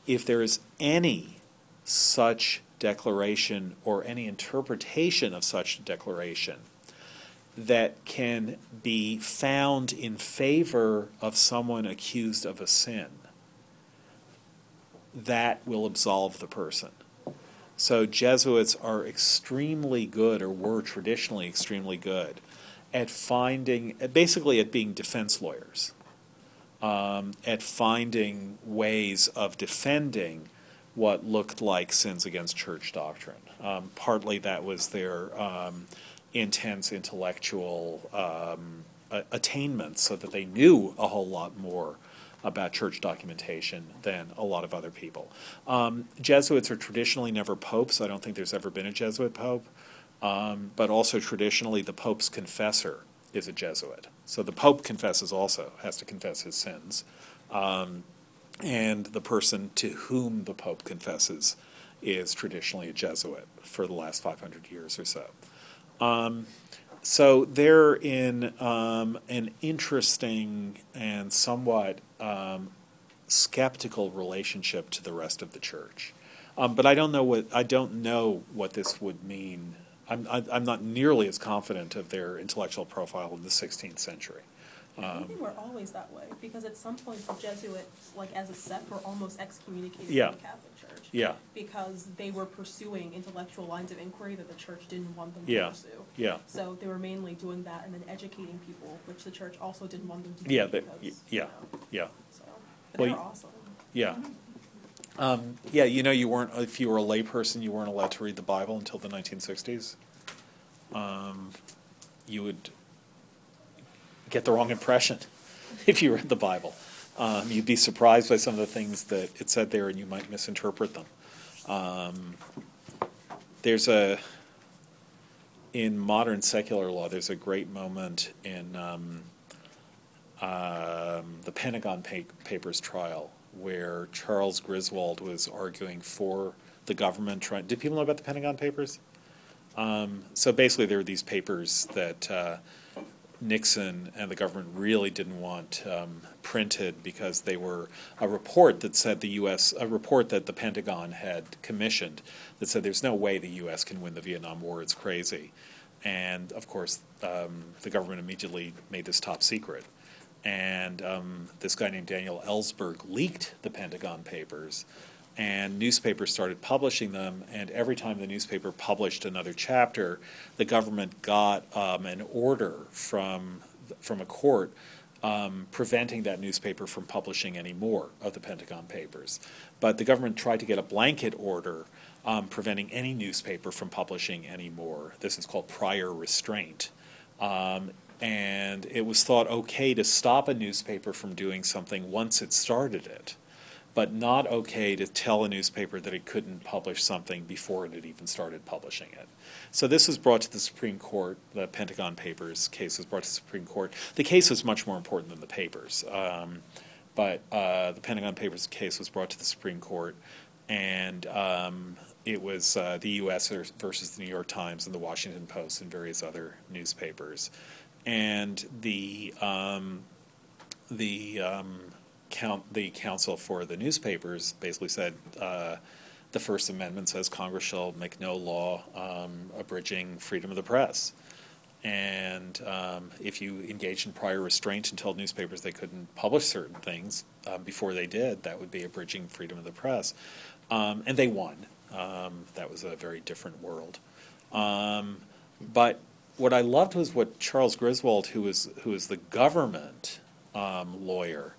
if there is any such declaration or any interpretation of such declaration that can be found in favor of someone accused of a sin, that will absolve the person. So Jesuits are extremely good, or were traditionally extremely good, at finding, basically at being defense lawyers, um, at finding ways of defending what looked like sins against church doctrine. Um, partly that was their um, intense intellectual um, a- attainments, so that they knew a whole lot more about church documentation than a lot of other people. Um, Jesuits are traditionally never popes. I don't think there's ever been a Jesuit pope. Um, but also traditionally, the pope's confessor is a Jesuit. So the pope confesses also, has to confess his sins. Um, and the person to whom the pope confesses is traditionally a Jesuit for the last 500 years or so. Um, so they're in um, an interesting and somewhat um, skeptical relationship to the rest of the church. Um, but I don't know what I don't know what this would mean. I'm I, I'm not nearly as confident of their intellectual profile in the 16th century. I Um, think they were always that way, because at some point the Jesuits, like as a sect, were almost excommunicated Yeah. from the Catholic Church. Yeah, Because they were pursuing intellectual lines of inquiry that the church didn't want them to Yeah. pursue. yeah, So they were mainly doing that and then educating people, which the church also didn't want them to do. Yeah, they- because, y- you yeah. know, yeah, So, but Well, they were awesome. yeah. Um, yeah, you know, you weren't, if you were a layperson, you weren't allowed to read the Bible until the nineteen sixties. Um, you would get the wrong impression if you read the Bible. Um, you'd be surprised by some of the things that it said there, and you might misinterpret them. Um, there's a in modern secular law. There's a great moment in um, um, the Pentagon pa- Papers trial where Charles Griswold was arguing for the government. Trying, did people know about the Pentagon Papers? Um, so basically, there were these papers that uh, Nixon and the government really didn't want um, printed because they were a report that said the U.S. a report that the Pentagon had commissioned that said there's no way the U.S. can win the Vietnam War. It's crazy, and of course um, the government immediately made this top secret. And um, this guy named Daniel Ellsberg leaked the Pentagon Papers, and newspapers started publishing them. And every time the newspaper published another chapter, the government got um, an order from from a court um, preventing that newspaper from publishing any more of the Pentagon Papers. But the government tried to get a blanket order um, preventing any newspaper from publishing any more. This is called prior restraint. Um, and it was thought okay to stop a newspaper from doing something once it started it, but not okay to tell a newspaper that it couldn't publish something before it had even started publishing it. So this was brought to the Supreme Court. The Pentagon Papers case was brought to the Supreme Court. The case was much more important than the papers, um, but uh, the Pentagon Papers case was brought to the Supreme Court, and um, it was uh, the U.S. versus the New York Times and the Washington Post and various other newspapers and the um, the um, count the counsel for the newspapers basically said uh, the First Amendment says Congress shall make no law um, abridging freedom of the press, and um, if you engaged in prior restraint and told newspapers they couldn't publish certain things uh, before they did, that would be abridging freedom of the press, um, and they won. That was a very different world, but what I loved was what Charles Griswold, who was who was the government um, lawyer,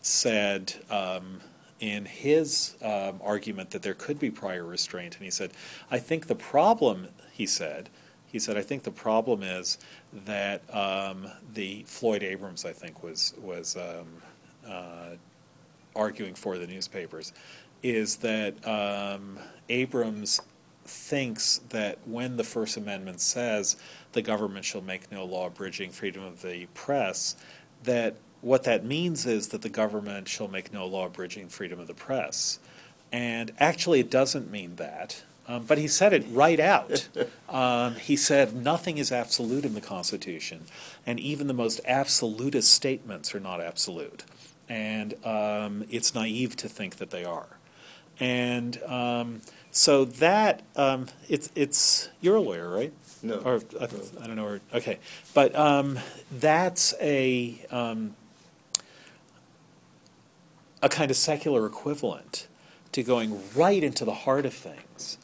said um, in his um, argument that there could be prior restraint, and he said, "I think the problem," he said, he said, "I think the problem is that um, the Floyd Abrams, I think, was was um, uh, arguing for the newspapers, is that um, Abrams." thinks that when the First Amendment says the government shall make no law abridging freedom of the press, that what that means is that the government shall make no law abridging freedom of the press. And actually, it doesn't mean that. Um, but he said it right out. Um, he said nothing is absolute in the Constitution, and even the most absolutist statements are not absolute. And um, it's naive to think that they are. And um, so that um, it's it's you're a lawyer, right? No. Or I, I don't know. Or, okay, but um, that's a um, a kind of secular equivalent to going right into the heart of things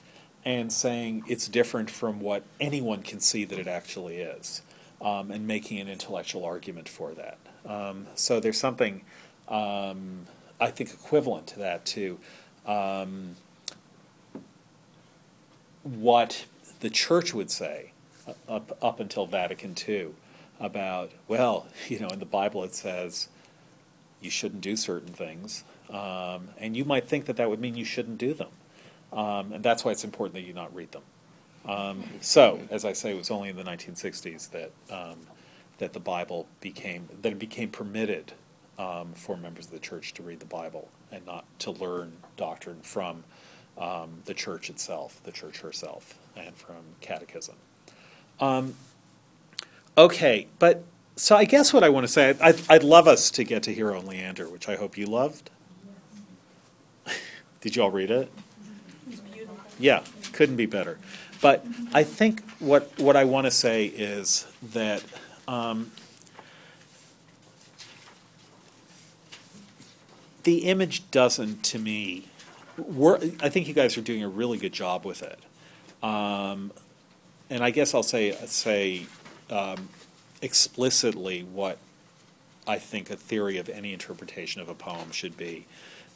and saying it's different from what anyone can see that it actually is, um, and making an intellectual argument for that. Um, so there's something um, I think equivalent to that too. Um, what the church would say up, up until Vatican II about, well, you know, in the Bible it says you shouldn't do certain things, um, and you might think that that would mean you shouldn't do them. Um, and that's why it's important that you not read them. Um, so, as I say, it was only in the 1960s that um, that the Bible became that it became permitted um, for members of the church to read the Bible and not to learn doctrine from um, the church itself, the church herself, and from catechism. Um, okay, but so I guess what I want to say, I'd, I'd love us to get to Hero and Leander, which I hope you loved. Did you all read it? Yeah, couldn't be better. But I think what what I want to say is that um, the image doesn't, to me. I think you guys are doing a really good job with it. Um, and I guess I'll say say um, explicitly what I think a theory of any interpretation of a poem should be,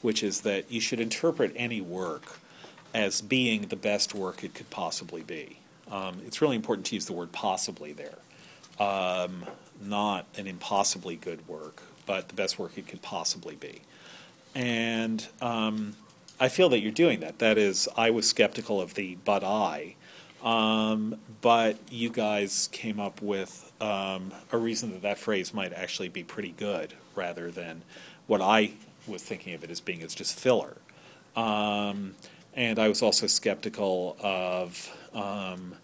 which is that you should interpret any work as being the best work it could possibly be. Um, it's really important to use the word possibly there. Um, not an impossibly good work, but the best work it could possibly be. And um, I feel that you're doing that. That is, I was skeptical of the but I, um, but you guys came up with um, a reason that that phrase might actually be pretty good rather than what I was thinking of it as being as just filler. Um, and I was also skeptical of um,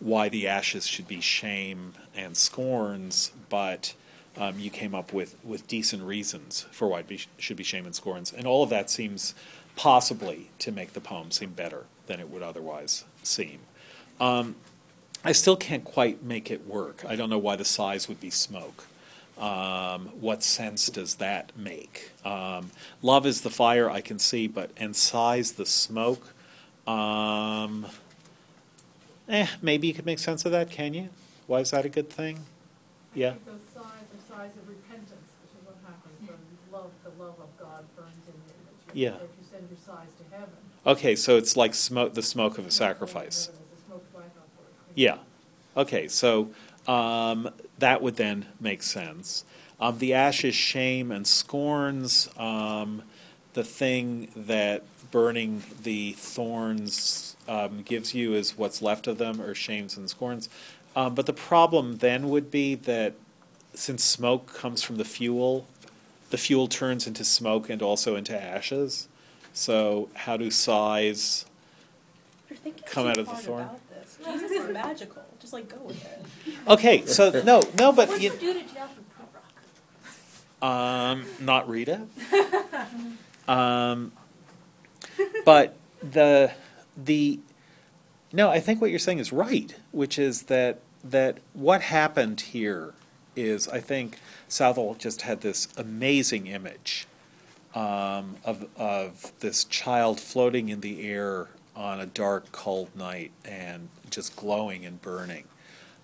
why the ashes should be shame and scorns, but um, you came up with, with decent reasons for why it be, should be shame and scorns. And all of that seems possibly to make the poem seem better than it would otherwise seem. Um, I still can't quite make it work. I don't know why the sighs would be smoke. Um, what sense does that make? Um, love is the fire I can see, but and sighs the smoke. Um, eh, maybe you could make sense of that, can you? Why is that a good thing? Yeah. The sighs, the sighs of repentance, which is what happens when love, the love of God burns in you, Yeah. that you send your sighs to heaven. Okay, so it's like smoke, the smoke of a sacrifice. Is. Yeah. Okay, so um, that would then make sense. Um, the ashes, shame, and scorns, um, the thing that burning the thorns um, gives you is what's left of them, or shames and scorns. Um, but the problem then would be that since smoke comes from the fuel, the fuel turns into smoke and also into ashes. So, how do sighs Come out of the hard thorn? about this. Jesus is magical. Just like go with it. Okay, so no, no, but What'd you, you do to jail for poop rock? Um, not Rita. um, but the the no, I think what you're saying is right, which is that that what happened here is I think Southwell just had this amazing image um, of of this child floating in the air on a dark, cold night and just glowing and burning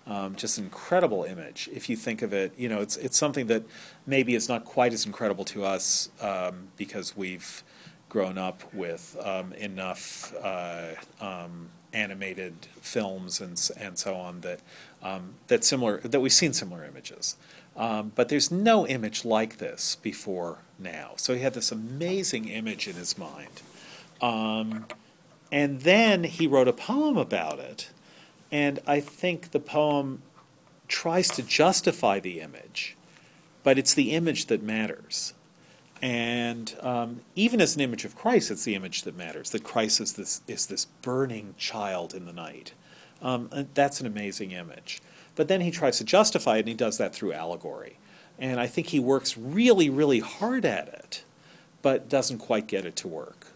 um, just an incredible image. If you think of it, you know, it's it's something that maybe is not quite as incredible to us um, because we've grown up with um, enough uh, um, animated films and and so on that um, that similar that we've seen similar images. Um, but there's no image like this before now. So he had this amazing image in his mind. Um, and then he wrote a poem about it. And I think the poem tries to justify the image, but it's the image that matters. And um, even as an image of Christ, it's the image that matters. That Christ is this is this burning child in the night. Um, that's an amazing image. But then he tries to justify it, and he does that through allegory. And I think he works really, really hard at it, but doesn't quite get it to work.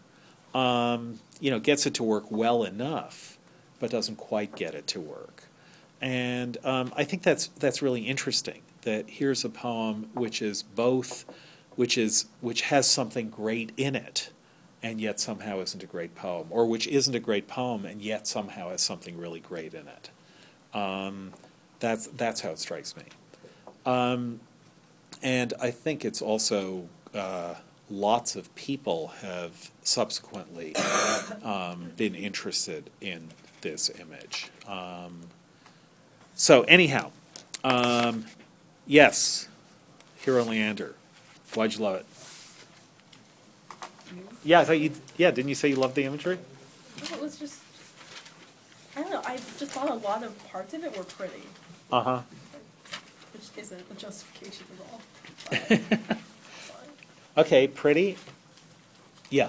Um, you know, gets it to work well enough, but doesn't quite get it to work. And um, I think that's that's really interesting. That here's a poem which is both, which is which has something great in it, and yet somehow isn't a great poem, or which isn't a great poem and yet somehow has something really great in it. Um, that's that's how it strikes me. Um, and I think it's also uh, lots of people have subsequently um, been interested in this image. Um, so anyhow, um, yes, Hero Leander. Why'd you love it? Yeah, I thought you. Yeah, didn't you say you loved the imagery? No, it was just. I don't know. I just thought a lot of parts of it were pretty, Uh huh. which isn't a justification at all. But. Okay, pretty. Yeah. I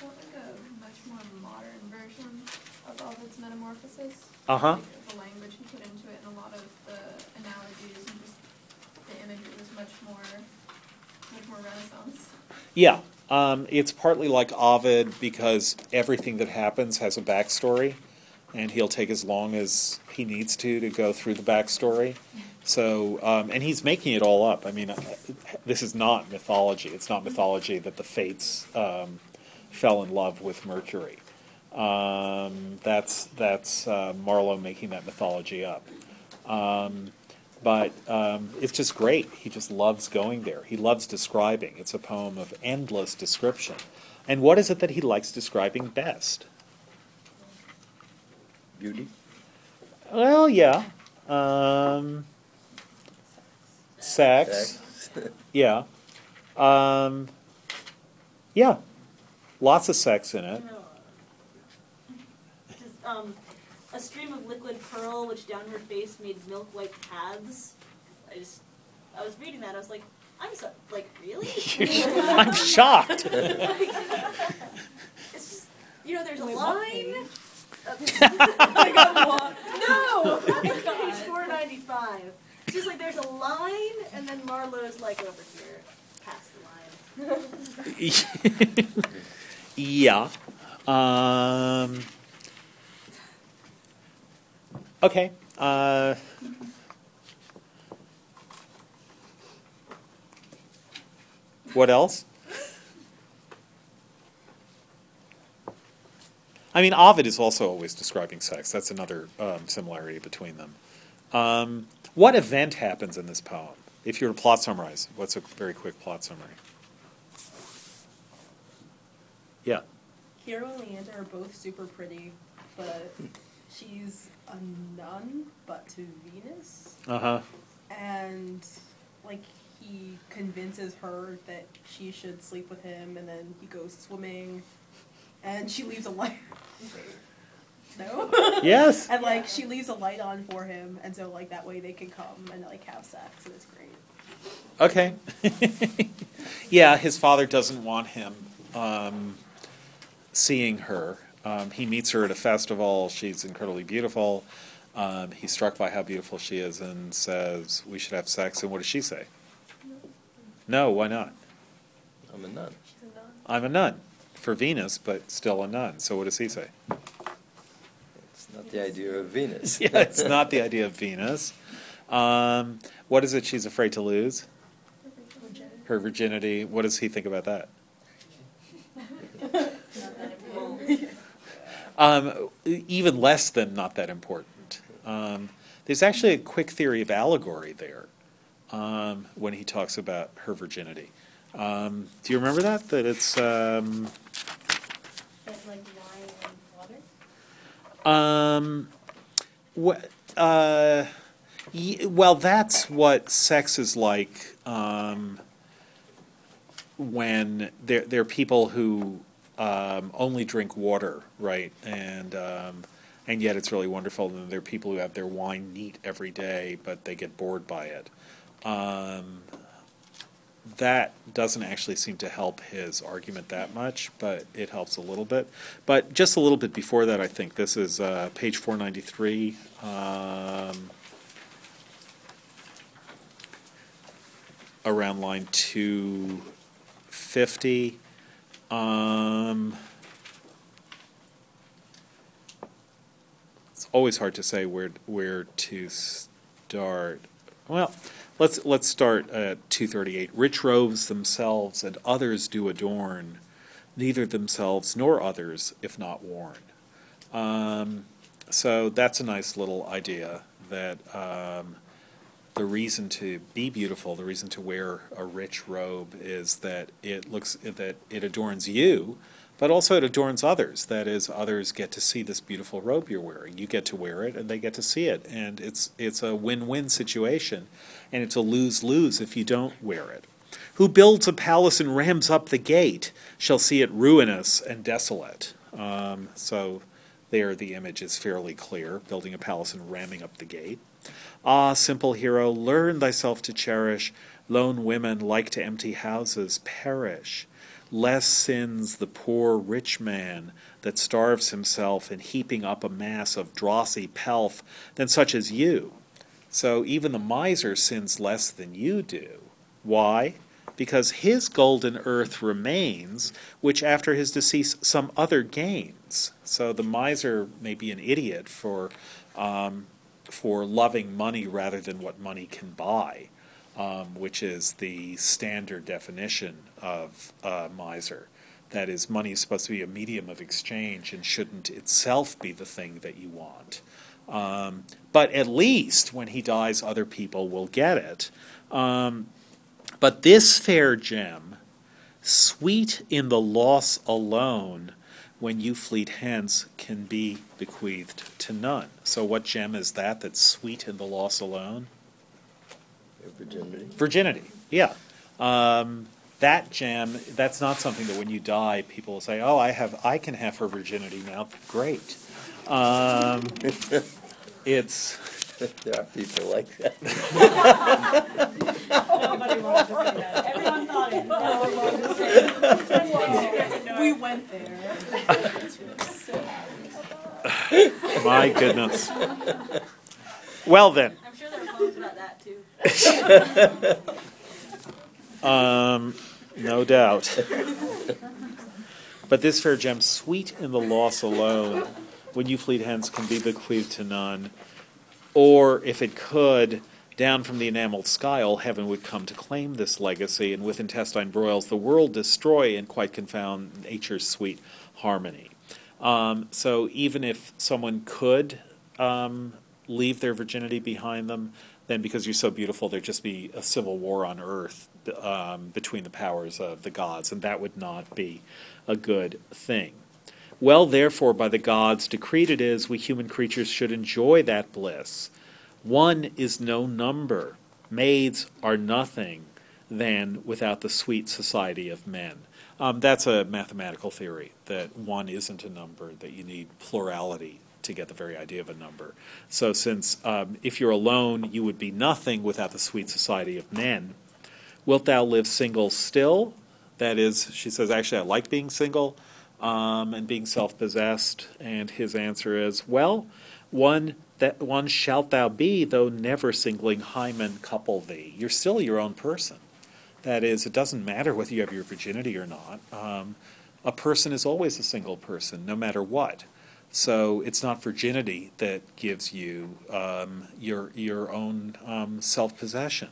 felt like a much more modern version of Ovid's Metamorphosis. Uh huh. Like the language he put into it and a lot of the analogies and just the imagery was much more, much more Renaissance. Yeah, um, it's partly like Ovid because everything that happens has a backstory. And he'll take as long as he needs to to go through the backstory. So, um, and he's making it all up. I mean, this is not mythology. It's not mythology that the Fates um, fell in love with Mercury. Um, that's that's uh, Marlowe making that mythology up. Um, but um, it's just great. He just loves going there. He loves describing. It's a poem of endless description. And what is it that he likes describing best? Beauty. Well, yeah. Um, sex. Sex. Yeah. Um, yeah. Lots of sex in it. Just, um, a stream of liquid pearl which down her face made milk white paths. I just, I was reading that. I was like, I'm so, like, really? I'm shocked. it's just, you know, there's a Wait, what line. I got one. No, page four ninety five. It's just like there's a line, and then Marlowe's like over here, past the line. yeah. Um, okay. Uh, what else? I mean, Ovid is also always describing sex. That's another um, similarity between them. Um, what event happens in this poem? If you were to plot summarize, what's a very quick plot summary? Yeah. Hero and Leander are both super pretty, but she's a nun, but to Venus. Uh huh. And like he convinces her that she should sleep with him, and then he goes swimming, and she leaves a light. no. Yes. and like she leaves a light on for him, and so like that way they can come and like have sex, and it's great. Okay. yeah, his father doesn't want him um, seeing her. Um, he meets her at a festival. She's incredibly beautiful. Um, he's struck by how beautiful she is and says, We should have sex. And what does she say? No, why not? I'm a nun. I'm a nun for Venus, but still a nun. So what does he say? It's not the idea of Venus. yeah, it's not the idea of Venus. Um, what is it she's afraid to lose? Her virginity. What does he think about that? Um, even less than not that important. Um, there's actually a quick theory of allegory there um, when he talks about her virginity. Um, do you remember that? That it's. Um? Uh, y- well, that's what sex is like. Um, when there there are people who um, only drink water, right? And um, and yet it's really wonderful. And there are people who have their wine neat every day, but they get bored by it. Um, that doesn't actually seem to help his argument that much, but it helps a little bit. But just a little bit before that, I think this is uh, page 493. Um, around line 250. Um, it's always hard to say where where to start. Well, let's let's start at 238. Rich robes themselves and others do adorn, neither themselves nor others if not worn. Um, so that's a nice little idea that um, the reason to be beautiful, the reason to wear a rich robe is that it looks that it adorns you, but also it adorns others. That is, others get to see this beautiful robe you're wearing. You get to wear it, and they get to see it, and it's it's a win-win situation, and it's a lose-lose if you don't wear it. Who builds a palace and rams up the gate shall see it ruinous and desolate. Um, so there, the image is fairly clear: building a palace and ramming up the gate. Ah, simple hero, learn thyself to cherish. Lone women, like to empty houses, perish. Less sins the poor rich man that starves himself in heaping up a mass of drossy pelf than such as you. So even the miser sins less than you do. Why? because his golden earth remains, which after his decease some other gains. So the miser may be an idiot for um, for loving money rather than what money can buy, um, which is the standard definition of uh, miser. That is, money is supposed to be a medium of exchange and shouldn't itself be the thing that you want. Um, but at least when he dies, other people will get it. Um, but this fair gem, sweet in the loss alone, when you fleet hence, can be bequeathed to none. So, what gem is that that's sweet in the loss alone? Virginity. Virginity, yeah. Um, that gem, that's not something that when you die, people will say, "Oh, I have, I can have her virginity now." Great. Um, it's There are people like that. Nobody wanted to say that. Everyone thought it. No one wanted to say it. We went there. my goodness. Well then, I'm sure there were poems about that too. um, no doubt. But this fair gem, sweet in the loss alone, when you fleet hence, can be bequeathed to none. Or if it could, down from the enameled skyle, heaven would come to claim this legacy, and with intestine broils, the world destroy and quite confound nature's sweet harmony. Um, so even if someone could um, leave their virginity behind them, then because you're so beautiful, there'd just be a civil war on earth um, between the powers of the gods, and that would not be a good thing. Well, therefore, by the gods decreed it is, we human creatures should enjoy that bliss. One is no number. Maids are nothing than without the sweet society of men. Um, that's a mathematical theory that one isn't a number, that you need plurality to get the very idea of a number. So, since um, if you're alone, you would be nothing without the sweet society of men, wilt thou live single still? That is, she says, actually, I like being single um, and being self-possessed. And his answer is, well, one that one shalt thou be, though never singling hymen couple thee. You're still your own person. That is, it doesn't matter whether you have your virginity or not. Um, a person is always a single person, no matter what. So it's not virginity that gives you um, your your own um, self possession.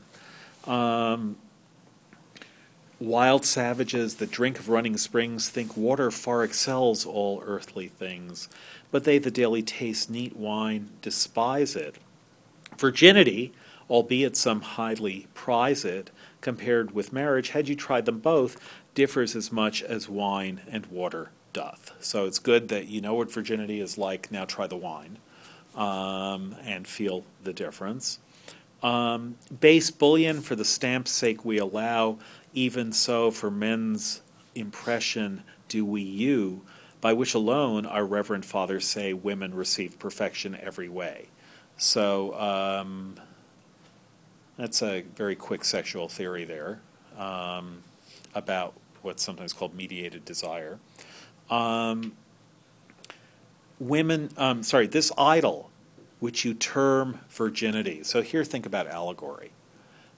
Um, wild savages that drink of running springs think water far excels all earthly things, but they that daily taste neat wine despise it. Virginity, albeit some highly prize it, compared with marriage, had you tried them both, differs as much as wine and water doth. So it's good that you know what virginity is like. Now try the wine um, and feel the difference. Um, base bullion for the stamp's sake we allow, even so for men's impression do we you, by which alone our reverend fathers say women receive perfection every way. So um, that's a very quick sexual theory there um, about what's sometimes called mediated desire. Um, women, um, sorry, this idol, which you term virginity. So here, think about allegory.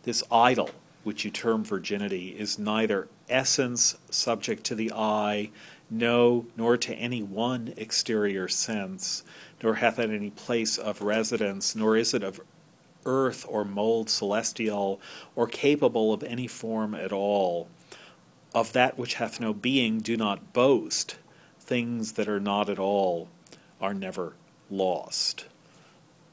This idol, which you term virginity, is neither essence subject to the eye, no, nor to any one exterior sense, nor hath it any place of residence, nor is it of earth or mold celestial, or capable of any form at all. Of that which hath no being, do not boast. Things that are not at all are never lost.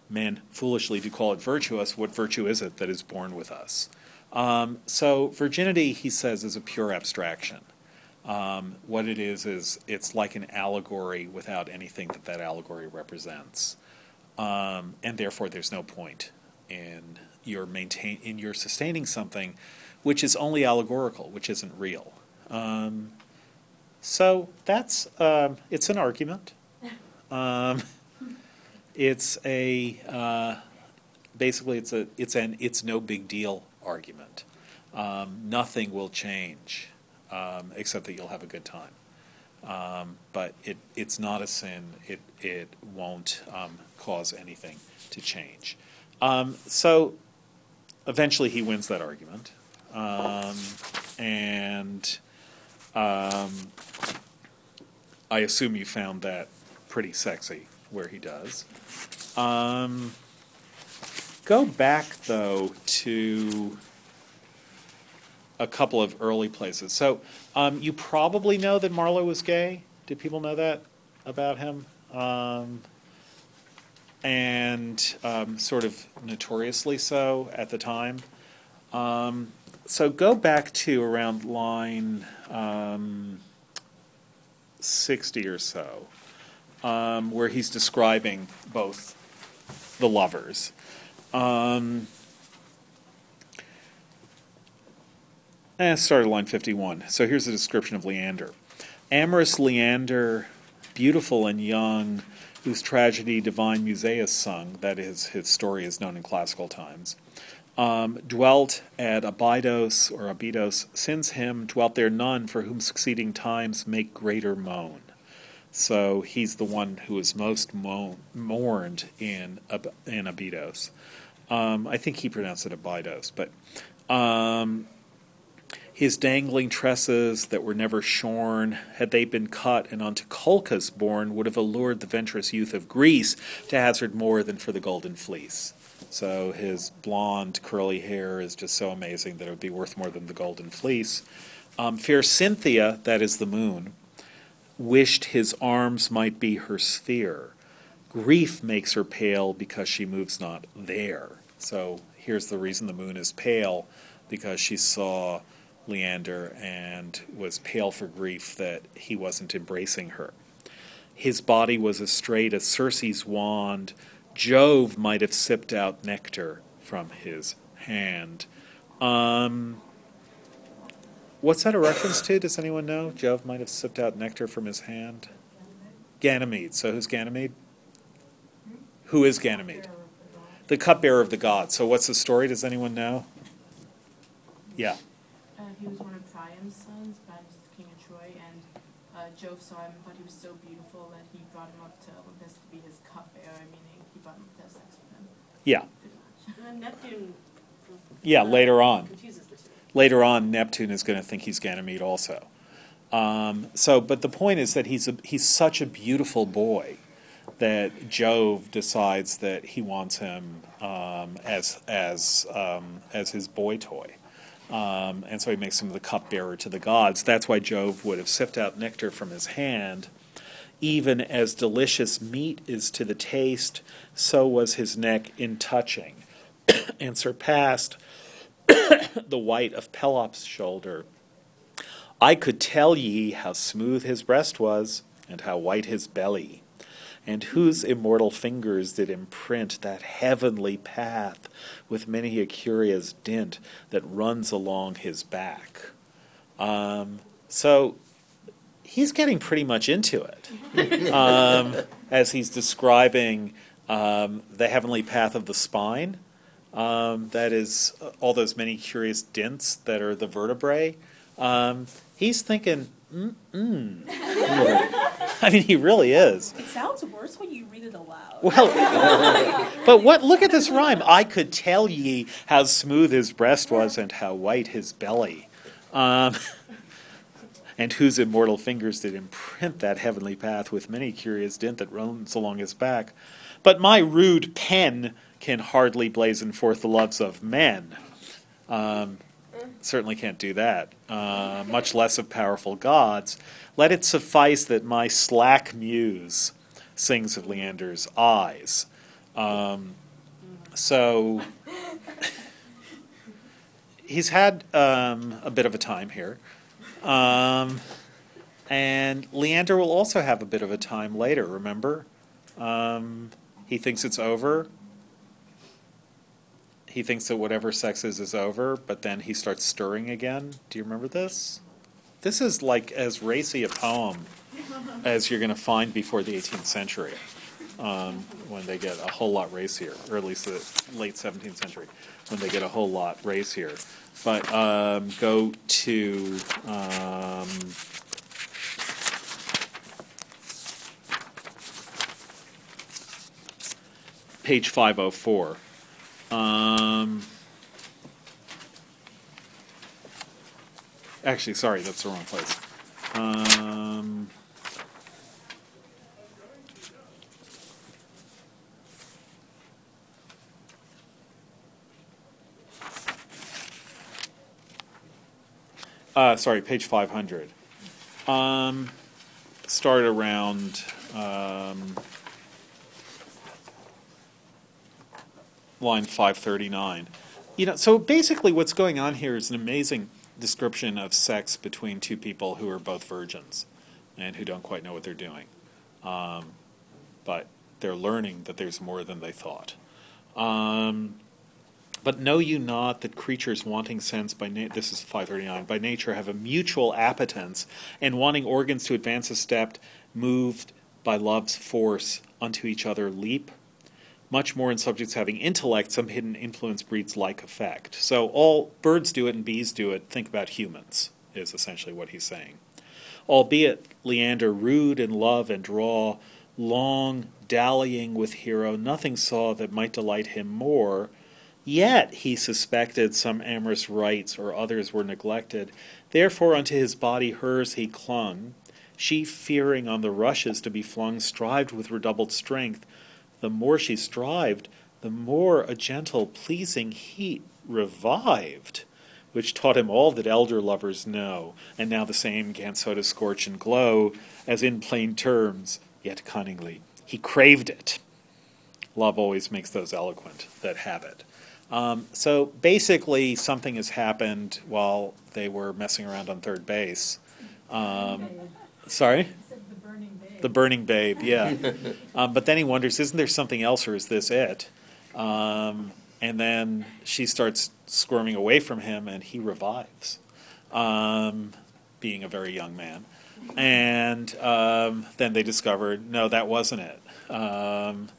Men foolishly do call it virtuous. What virtue is it that is born with us? Um, so, virginity, he says, is a pure abstraction. Um, what it is is it's like an allegory without anything that that allegory represents, um, and therefore there's no point in your maintain in your sustaining something which is only allegorical, which isn't real. Um, so that's um, it's an argument. Um, it's a uh, basically it's a it's an it's no big deal argument. Um, nothing will change um, except that you'll have a good time. Um, but it it's not a sin. It it won't um, cause anything to change. Um, so eventually he wins that argument. Um, and I assume you found that pretty sexy where he does. Um, go back though to a couple of early places. So um, you probably know that Marlowe was gay. Did people know that about him? Um, and um, sort of notoriously so at the time. Um, so go back to around line um, 60 or so, um, where he's describing both the lovers. Um, eh, start at line 51. So here's a description of Leander. Amorous Leander, beautiful and young, whose tragedy divine Musaeus sung, that is, his story is known in classical times, um, dwelt at Abydos or Abydos. Since him dwelt there none for whom succeeding times make greater moan. So he's the one who is most mourned in in Abydos. Um, I think he pronounced it Abydos, but um, his dangling tresses that were never shorn, had they been cut and unto Colchis borne, would have allured the venturous youth of Greece to hazard more than for the golden fleece. So his blonde, curly hair is just so amazing that it would be worth more than the golden fleece. Um, fair Cynthia, that is the moon, wished his arms might be her sphere. Grief makes her pale because she moves not there. So here's the reason the moon is pale because she saw Leander and was pale for grief that he wasn't embracing her. His body was as straight as Circe's wand. Jove might have sipped out nectar from his hand. Um, what's that a reference to? Does anyone know? Jove might have sipped out nectar from his hand. Ganymede. So who's Ganymede? Who is Ganymede? The cupbearer of the gods. So what's the story? Does anyone know? Yeah. Uh, he was one of Priam's sons, Priam's the king of Troy, and uh, Jove saw him and thought he was so beautiful that he brought him up to Olympus to be his cupbearer, meaning he brought him up to have sex with him. Yeah. Uh, Neptune. Yeah, uh, later on. Confuses the two. Later on, Neptune is going to think he's Ganymede also. Um, so, but the point is that he's a, he's such a beautiful boy that Jove decides that he wants him um, as as um, as his boy toy, um, and so he makes him the cupbearer to the gods. That's why Jove would have sipped out nectar from his hand. Even as delicious meat is to the taste, so was his neck in touching, and surpassed the white of Pelops' shoulder. I could tell ye how smooth his breast was, and how white his belly, and whose immortal fingers did imprint that heavenly path with many a curious dint that runs along his back. Um, so he's getting pretty much into it um, as he's describing um, the heavenly path of the spine. Um, that is uh, all those many curious dents that are the vertebrae. Um, he's thinking, mm. I mean, he really is. It sounds worse when you read it aloud. Well, but what? Look at this rhyme. I could tell ye how smooth his breast was and how white his belly, um, and whose immortal fingers did imprint that heavenly path with many curious dint that runs along his back. But my rude pen can hardly blazon forth the loves of men. Um, certainly can't do that, uh, much less of powerful gods. Let it suffice that my slack muse sings of Leander's eyes. Um, so he's had um, a bit of a time here. Um, and Leander will also have a bit of a time later, remember? Um, he thinks it's over. He thinks that whatever sex is is over, but then he starts stirring again. Do you remember this? This is like as racy a poem as you're going to find before the 18th century, um, when they get a whole lot racier, or at least the late 17th century, when they get a whole lot racier. But um, go to um, page 504. Um, actually, sorry, that's the wrong place. Um, uh, sorry, page 500. Um, start around um, line 539. You know, so basically what's going on here is an amazing description of sex between two people who are both virgins and who don't quite know what they're doing. Um, but they're learning that there's more than they thought. Um, but know you not that creatures wanting sense by na- this is 539 by nature have a mutual appetence and wanting organs to advance a step moved by love's force unto each other leap much more in subjects having intellect some hidden influence breeds like effect so all birds do it and bees do it think about humans is essentially what he's saying albeit leander rude in love and draw long dallying with hero nothing saw that might delight him more Yet he suspected some amorous rites or others were neglected. Therefore unto his body hers he clung. She, fearing on the rushes to be flung, strived with redoubled strength. The more she strived, the more a gentle, pleasing heat revived, which taught him all that elder lovers know. And now the same gan so to scorch and glow, as in plain terms, yet cunningly. He craved it. Love always makes those eloquent that have it. Um, so basically, something has happened while they were messing around on third base. Um, sorry? The burning babe. The burning babe, yeah. um, but then he wonders, isn't there something else, or is this it? Um, and then she starts squirming away from him, and he revives, um, being a very young man. And um, then they discovered, no, that wasn't it. Um,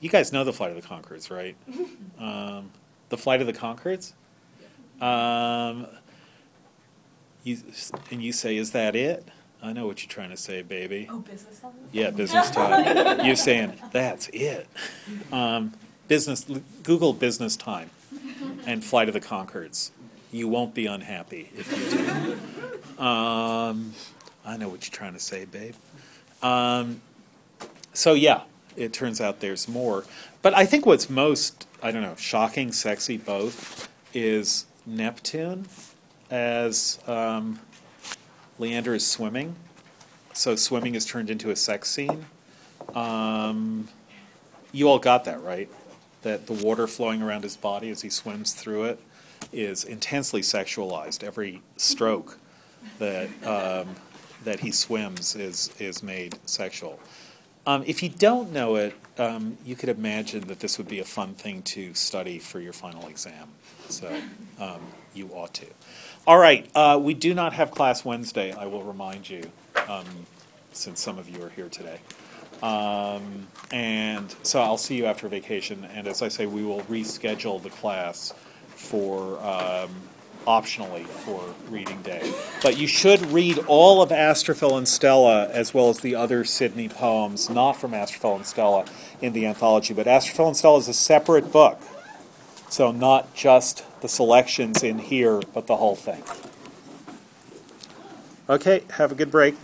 you guys know the Flight of the Conchords, right? Um, the Flight of the Conchords? Um, you, and you say, is that it? I know what you're trying to say, baby. Oh, business time? Yeah, business time. You're saying that's it. Um, business. Google business time and Flight of the Conchords. You won't be unhappy if you do. Um, I know what you're trying to say, babe. Um, so yeah, it turns out there's more. But I think what's most I don't know shocking, sexy, both is Neptune as um, Leander is swimming. So swimming is turned into a sex scene. Um, you all got that right? That the water flowing around his body as he swims through it is intensely sexualized. Every stroke that um, that he swims is is made sexual. Um, if you don't know it, um, you could imagine that this would be a fun thing to study for your final exam. So um, you ought to. All right, uh, we do not have class Wednesday, I will remind you, um, since some of you are here today. Um, and so I'll see you after vacation. And as I say, we will reschedule the class for um, optionally for reading day. But you should read all of Astrophil and Stella as well as the other Sidney poems, not from Astrophil and Stella in the anthology. But Astrophil and Stella is a separate book. So not just the selections in here, but the whole thing. Okay, have a good break.